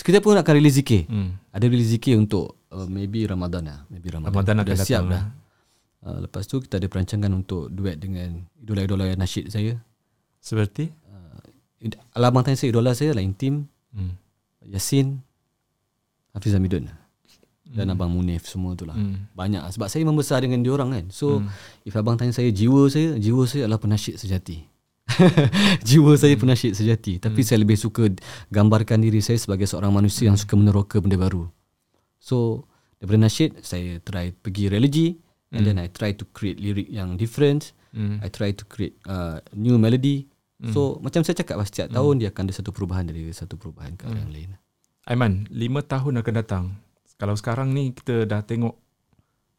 S1: kita pun akan release zikir. Hmm. Ada release zikir untuk uh, maybe Ramadan lah. Maybe Ramadan.
S2: Ramadan akan
S1: dah siap
S2: dah.
S1: Lah. Uh, lepas tu kita ada perancangan untuk duet dengan idola-idola nasyid saya.
S2: Seperti?
S1: Uh, Alamang tanya saya idola saya lain tim. Hmm. Yasin, Hafiz Hamidun dan hmm. Abang Munif semua tu lah. Hmm. Banyak sebab saya membesar dengan dia orang kan. So hmm. if abang tanya saya jiwa saya, jiwa saya adalah penasyid sejati. jiwa saya hmm. penasyid sejati tapi hmm. saya lebih suka gambarkan diri saya sebagai seorang manusia hmm. yang suka meneroka benda baru. So daripada nasyid saya try pergi religi and mm. then I try to create lyric yang different mm. I try to create uh, new melody mm. so macam saya cakap lah, setiap mm. tahun dia akan ada satu perubahan dari satu perubahan ke mm. yang lain
S2: Aiman lima tahun akan datang kalau sekarang ni kita dah tengok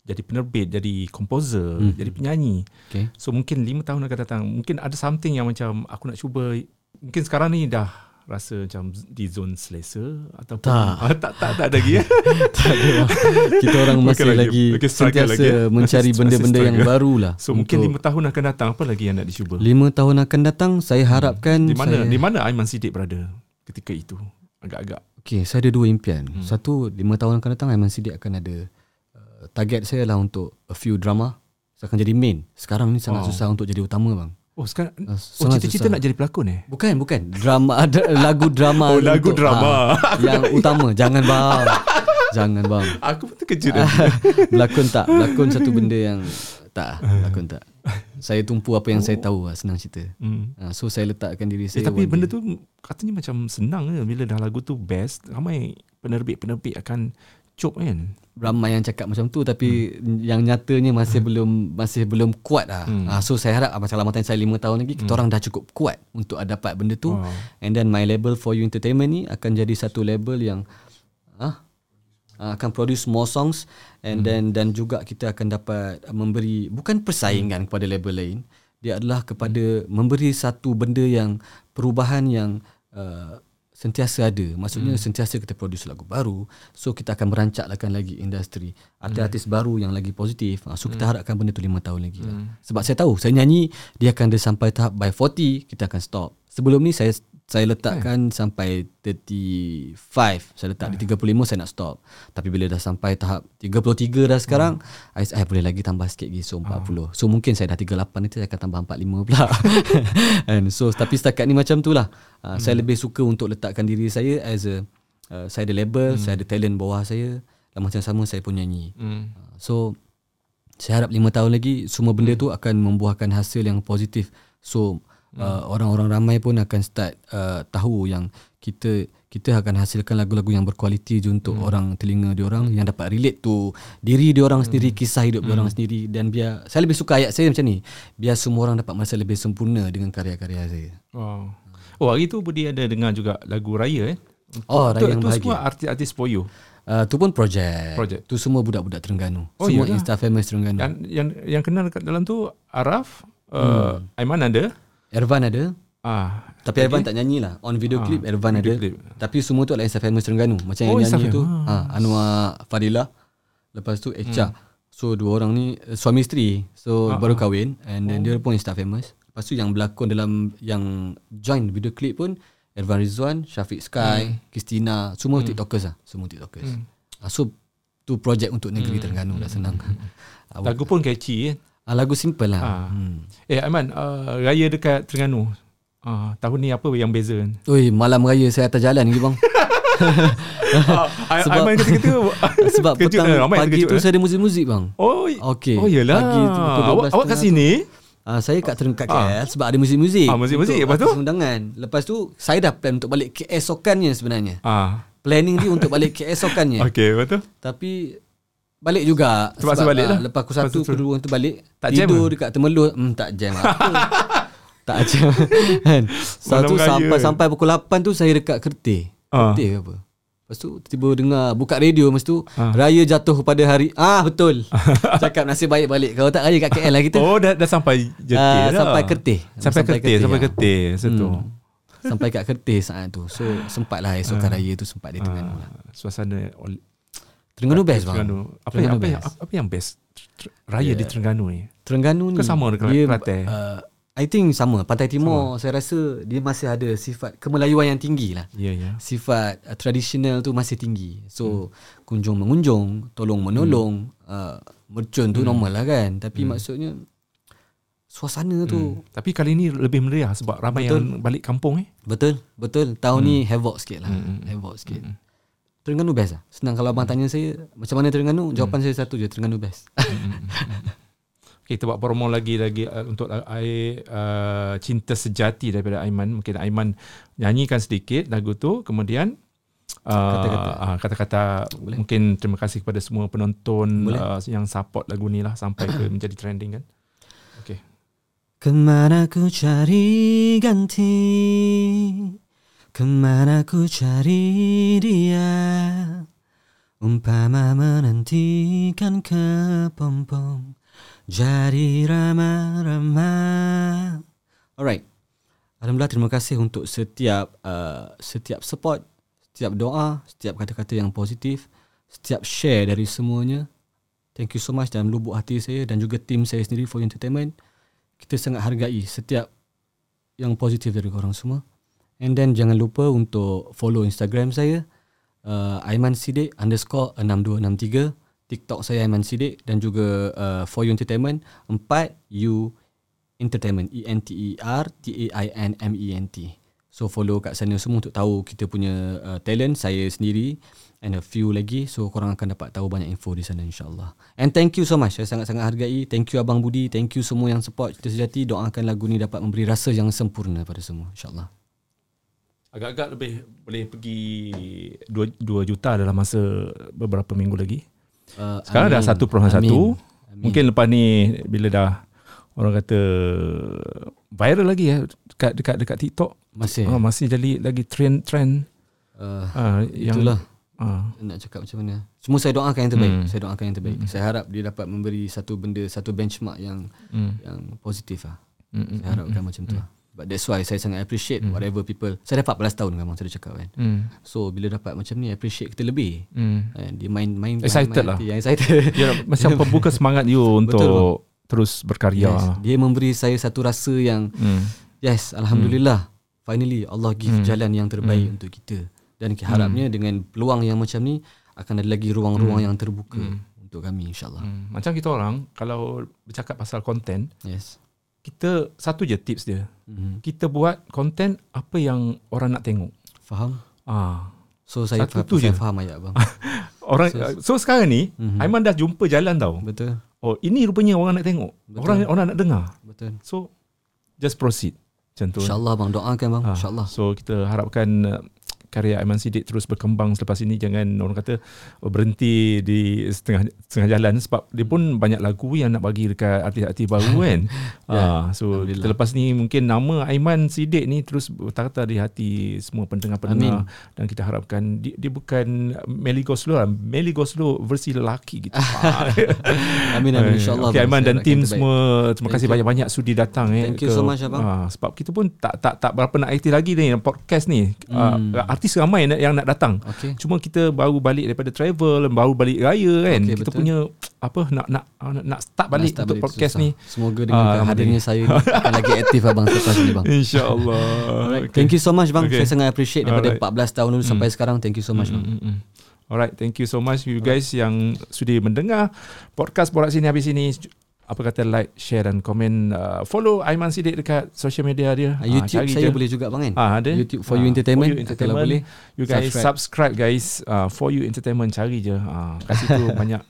S2: jadi penerbit jadi komposer mm. jadi penyanyi. Okay. so mungkin lima tahun akan datang. Mungkin ada something yang macam aku nak cuba. Mungkin sekarang ni dah rasa macam di zone selesa ataupun
S1: tak.
S2: Ah, tak, tak tak ada lagi. Ya
S1: tak ada kita orang masih okay, lagi okay, sentiasa lagi, ya. mencari benda-benda yang baru lah
S2: so mungkin lima tahun akan datang. Apa lagi yang nak dicuba?
S1: Lima tahun akan datang saya hmm. harapkan
S2: di mana
S1: saya,
S2: di mana Aiman Siddiq berada ketika itu? Agak-agak.
S1: Okey saya ada dua impian. Hmm. satu lima tahun akan datang Aiman Siddiq akan ada target saya lah untuk a few drama. Saya akan jadi main. Sekarang ni sangat wow. susah untuk jadi utama bang.
S2: Oh sekarang uh, Oh cita-cita nak jadi pelakon eh?
S1: Bukan bukan. Drama ada Lagu drama
S2: Oh lagu untuk, drama.
S1: ha, Yang utama. Jangan bang. Jangan bang.
S2: Aku pun terkejut
S1: Pelakon tak? Pelakon satu benda yang Tak Pelakon tak. Saya tumpu apa yang oh. saya tahu lah, Senang cerita. Hmm. So saya letakkan diri eh, saya
S2: Tapi benda tu Katanya macam senang je Bila dah lagu tu best Ramai penerbit-penerbit akan Cop kan
S1: ramai yang cakap macam tu tapi hmm. yang nyatanya masih hmm. belum masih belum kuat lah. Hmm. Uh, so saya harap macam lama saya 5 tahun lagi kita hmm. orang dah cukup kuat untuk dapat benda tu. Wow. And then my label for you entertainment ni akan jadi satu label yang ah uh, akan produce more songs and hmm. then dan juga kita akan dapat memberi bukan persaingan hmm. kepada label lain. Dia adalah kepada hmm. memberi satu benda yang perubahan yang uh, sentiasa ada. Maksudnya hmm. sentiasa kita produce lagu baru. So kita akan merancakkan lagi industri. Artis-artis hmm. baru yang lagi positif. Ah, so kita hmm. harapkan benda tu 5 tahun lagi. Lah. Hmm. Sebab saya tahu saya nyanyi dia akan ada sampai tahap by 40 kita akan stop. Sebelum ni saya saya letakkan hmm. sampai 35 saya letak hmm. di 35 saya nak stop tapi bila dah sampai tahap 33 dah sekarang hmm. I, I boleh lagi tambah sikit lagi so 40 hmm. so mungkin saya dah 38 nanti saya akan tambah 45 pula and so tapi setakat ni macam tu lah uh, hmm. saya lebih suka untuk letakkan diri saya as a uh, saya ada label hmm. saya ada talent bawah saya dan macam sama saya pun nyanyi hmm. uh, so saya harap 5 tahun lagi semua benda hmm. tu akan membuahkan hasil yang positif so Hmm. uh, orang-orang ramai pun akan start uh, tahu yang kita kita akan hasilkan lagu-lagu yang berkualiti untuk hmm. orang telinga dia orang yang dapat relate tu diri dia orang sendiri hmm. kisah hidup dia orang hmm. sendiri dan biar saya lebih suka ayat saya macam ni biar semua orang dapat merasa lebih sempurna dengan karya-karya saya.
S2: Wow. Oh hari tu Budi ada dengar juga lagu raya eh.
S1: Oh raya yang
S2: bahagia. Tu semua artis-artis Poyo.
S1: Uh, tu pun projek. Projek. Tu semua budak-budak Terengganu. Oh, semua Insta famous Terengganu.
S2: Yang yang yang kenal dekat dalam tu Araf, uh, hmm. Aiman ada.
S1: Ervan ada. Ah, tapi Ervan tak nyanyi lah. On video ah, clip Ervan ada. Clip. Tapi semua tu adalah Insta famous Terengganu. Macam oh, yang nyanyi tu ah. Anwar Fadila. Lepas tu Echa. Hmm. So dua orang ni suami isteri. So ah, baru ah. kahwin and then oh. dia pun Insta famous. Lepas tu yang berlakon dalam yang join video clip pun Ervan Rizwan, Syafiq Sky, hmm. Christina, semua hmm. TikTokers lah. Semua TikTokers. Hmm. Ah, so tu projek untuk negeri hmm. Terengganu dah senang.
S2: Hmm. Lagu pun catchy eh.
S1: Ah, lagu simple lah. Ah.
S2: Hmm. Eh Aiman, uh, raya dekat Terengganu. Uh, tahun ni apa yang beza?
S1: Oi, malam raya saya atas jalan lagi bang.
S2: uh, sebab Aiman kata-kata
S1: sebab petang lah, pagi tu eh? saya ada muzik-muzik bang.
S2: Oh, okay. Oh iyalah. Pagi tu awak, awak kat sini?
S1: Uh, saya kat Terengganu KL uh. sebab ada muzik-muzik.
S2: Ah, muzik-muzik lepas tu?
S1: Undangan. Lepas tu saya dah plan untuk balik KL esokannya sebenarnya. Ah. Uh. Planning dia untuk balik KL esokannya.
S2: Okey, betul.
S1: Tapi Balik juga.
S2: Sebab, sebab balik lah
S1: Lepas aku satu Kedua tu balik tak Tidur jam dekat temelur hmm, Tak jam Tak jam. Kan? Satu sampai Sampai pukul 8 tu Saya dekat kertih. Uh. Kertih apa? Lepas tu tiba dengar Buka radio. Lepas tu uh. Raya jatuh pada hari Ah betul. Cakap nasib baik balik. Kalau tak raya kat KL lah kita.
S2: Oh dah, dah sampai Jetih uh,
S1: Sampai kertih.
S2: Sampai, kertih Sampai kertih Sampai
S1: hmm. Sampai kat kertih saat tu. So sempat lah Esokan uh. raya tu Sempat dia tengah. Uh.
S2: Suasana
S1: Terengganu best bang. Terengganu.
S2: Apa, Terengganu yang, apa, yang, apa yang best raya yeah. di Terengganu ni?
S1: Terengganu ni.
S2: Ke sama dengan Kelantan? Uh,
S1: I think sama. Pantai Timur sama. saya rasa dia masih ada sifat kemelayuan yang tinggi lah.
S2: Yeah, yeah.
S1: Sifat uh, tradisional tu masih tinggi. So hmm. kunjung mengunjung, tolong menolong, hmm. uh, mercun tu hmm. normal lah kan. Tapi hmm. maksudnya suasana tu.
S2: Hmm. Tapi kali ni lebih meriah sebab ramai betul. yang balik kampung eh.
S1: Betul, betul. Tahun hmm. ni havoc sikit lah. Hmm. Havoc sikit. Hmm. Terengganu best lah. Senang kalau abang tanya saya macam mana Terengganu, jawapan hmm. saya satu je, Terengganu best.
S2: okay, kita buat promo lagi lagi uh, untuk uh, uh, cinta sejati daripada Aiman. Mungkin Aiman nyanyikan sedikit lagu tu, kemudian uh, kata-kata, uh, kata-kata mungkin terima kasih kepada semua penonton uh, yang support lagu ni lah sampai ke menjadi trending kan. Okay.
S1: Kemana ku cari ganti Kemana ku cari dia Umpama menantikan kepompong Jadi ramah-ramah Alright. Alhamdulillah terima kasih untuk setiap uh, Setiap support Setiap doa Setiap kata-kata yang positif Setiap share dari semuanya. Thank you so much dalam lubuk hati saya Dan juga tim saya sendiri for entertainment. Kita sangat hargai setiap Yang positif dari korang semua And then jangan lupa untuk follow Instagram saya uh, Aiman Sidik underscore 6263 TikTok saya Aiman Sidik dan juga uh, For You Entertainment 4 U Entertainment E-N-T-E-R-T-A-I-N-M-E-N-T So follow kat sana semua untuk tahu kita punya uh, talent saya sendiri and a few lagi so korang akan dapat tahu banyak info di sana insyaallah. And thank you so much. Saya sangat-sangat hargai. Thank you abang Budi, thank you semua yang support kita sejati. Doakan lagu ni dapat memberi rasa yang sempurna pada semua insyaallah
S2: agak-agak lebih boleh pergi 2, 2 juta dalam masa beberapa minggu lagi. Uh, Sekarang amin. dah 1.1. Mungkin lepas ni bila dah orang kata viral lagi ya dekat dekat dekat TikTok
S1: masih
S2: oh, masih jadi lagi trend trend
S1: uh, uh, yang itulah uh. nak cakap macam mana semua saya doakan yang terbaik hmm. saya doakan yang terbaik hmm. saya harap dia dapat memberi satu benda satu benchmark yang hmm. yang positif lah hmm. saya harapkan hmm. macam tu hmm. But that's why saya sangat appreciate mm. whatever people. Saya dah 14 tahun memang saya cakap kan. Mm. So bila dapat macam ni appreciate kita lebih. Mm. And dia main main
S2: excited main, lah.
S1: Yang excited.
S2: Dia macam pembuka semangat you untuk Betul. terus berkarya.
S1: Yes. Dia memberi saya satu rasa yang mm. yes alhamdulillah. Mm. finally Allah give hmm. jalan yang terbaik hmm. untuk kita dan harapnya hmm. dengan peluang yang macam ni akan ada lagi ruang-ruang hmm. yang terbuka hmm. untuk kami insyaallah. Hmm.
S2: Macam kita orang kalau bercakap pasal konten,
S1: yes.
S2: Kita satu je tips dia. Hmm. Kita buat konten apa yang orang nak tengok.
S1: Faham?
S2: Ah.
S1: So saya satu tu je. faham ayat bang.
S2: orang so, so sekarang ni mm-hmm. Aiman dah jumpa jalan tau.
S1: Betul.
S2: Oh, ini rupanya orang nak tengok. Betul. Orang orang nak dengar.
S1: Betul.
S2: So just proceed. Macam tu.
S1: Insyaallah bang doakan bang. Ha. Insyaallah.
S2: So kita harapkan uh, karya Aiman Sidik terus berkembang selepas ini jangan orang kata oh, berhenti di setengah setengah jalan sebab dia pun banyak lagu yang nak bagi dekat artis-artis baru kan. yeah. Ya, uh, so lepas ni mungkin nama Aiman Sidik ni terus bertata di hati semua pendengar-pendengar dan kita harapkan dia, dia bukan Melly Goslow lah. Melly Goslow versi lelaki gitu.
S1: amin amin insyaallah.
S2: Okay, Aiman dan tim semua terima kasih banyak-banyak sudi datang
S1: eh. Thank you
S2: ke,
S1: so much abang. Uh,
S2: sebab kita pun tak tak tak berapa nak aktif lagi ni podcast ni. Hmm. Uh, artis ramai yang nak datang.
S1: Okay.
S2: Cuma kita baru balik daripada travel, baru balik raya kan. Okay, kita betul. punya apa nak nak nak start balik nak start untuk balik podcast susah. ni.
S1: Semoga dengan uh, hadirnya saya ni akan lagi aktif abang selepas ni bang.
S2: Insya-Allah.
S1: Okay. Thank you so much bang. Okay. Saya sangat appreciate daripada Alright. 14 tahun dulu mm. sampai sekarang. Thank you so much mm, bang. Mm, mm, mm.
S2: Alright, thank you so much you guys Alright. yang sudi mendengar podcast Borak Sini habis ini apa kata like, share dan komen. Uh, follow Aiman Sidik dekat social media dia.
S1: Uh, YouTube uh, saya je. boleh juga bang kan?
S2: Uh, ada.
S1: YouTube For You Entertainment. For You Entertainment. Kalau boleh.
S2: You guys subscribe, subscribe guys. Uh, For You Entertainment cari je. Uh, kat situ banyak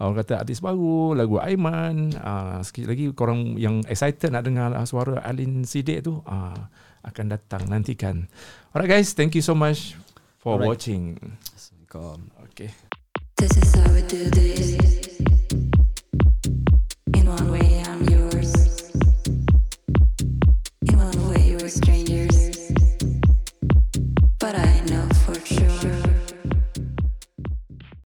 S2: orang kata artis baru, lagu Aiman. Uh, sikit lagi korang yang excited nak dengar suara Alin Sidik tu. Uh, akan datang nantikan. Alright guys, thank you so much for Alright. watching.
S1: Assalamualaikum.
S2: Okay. This is how we do this.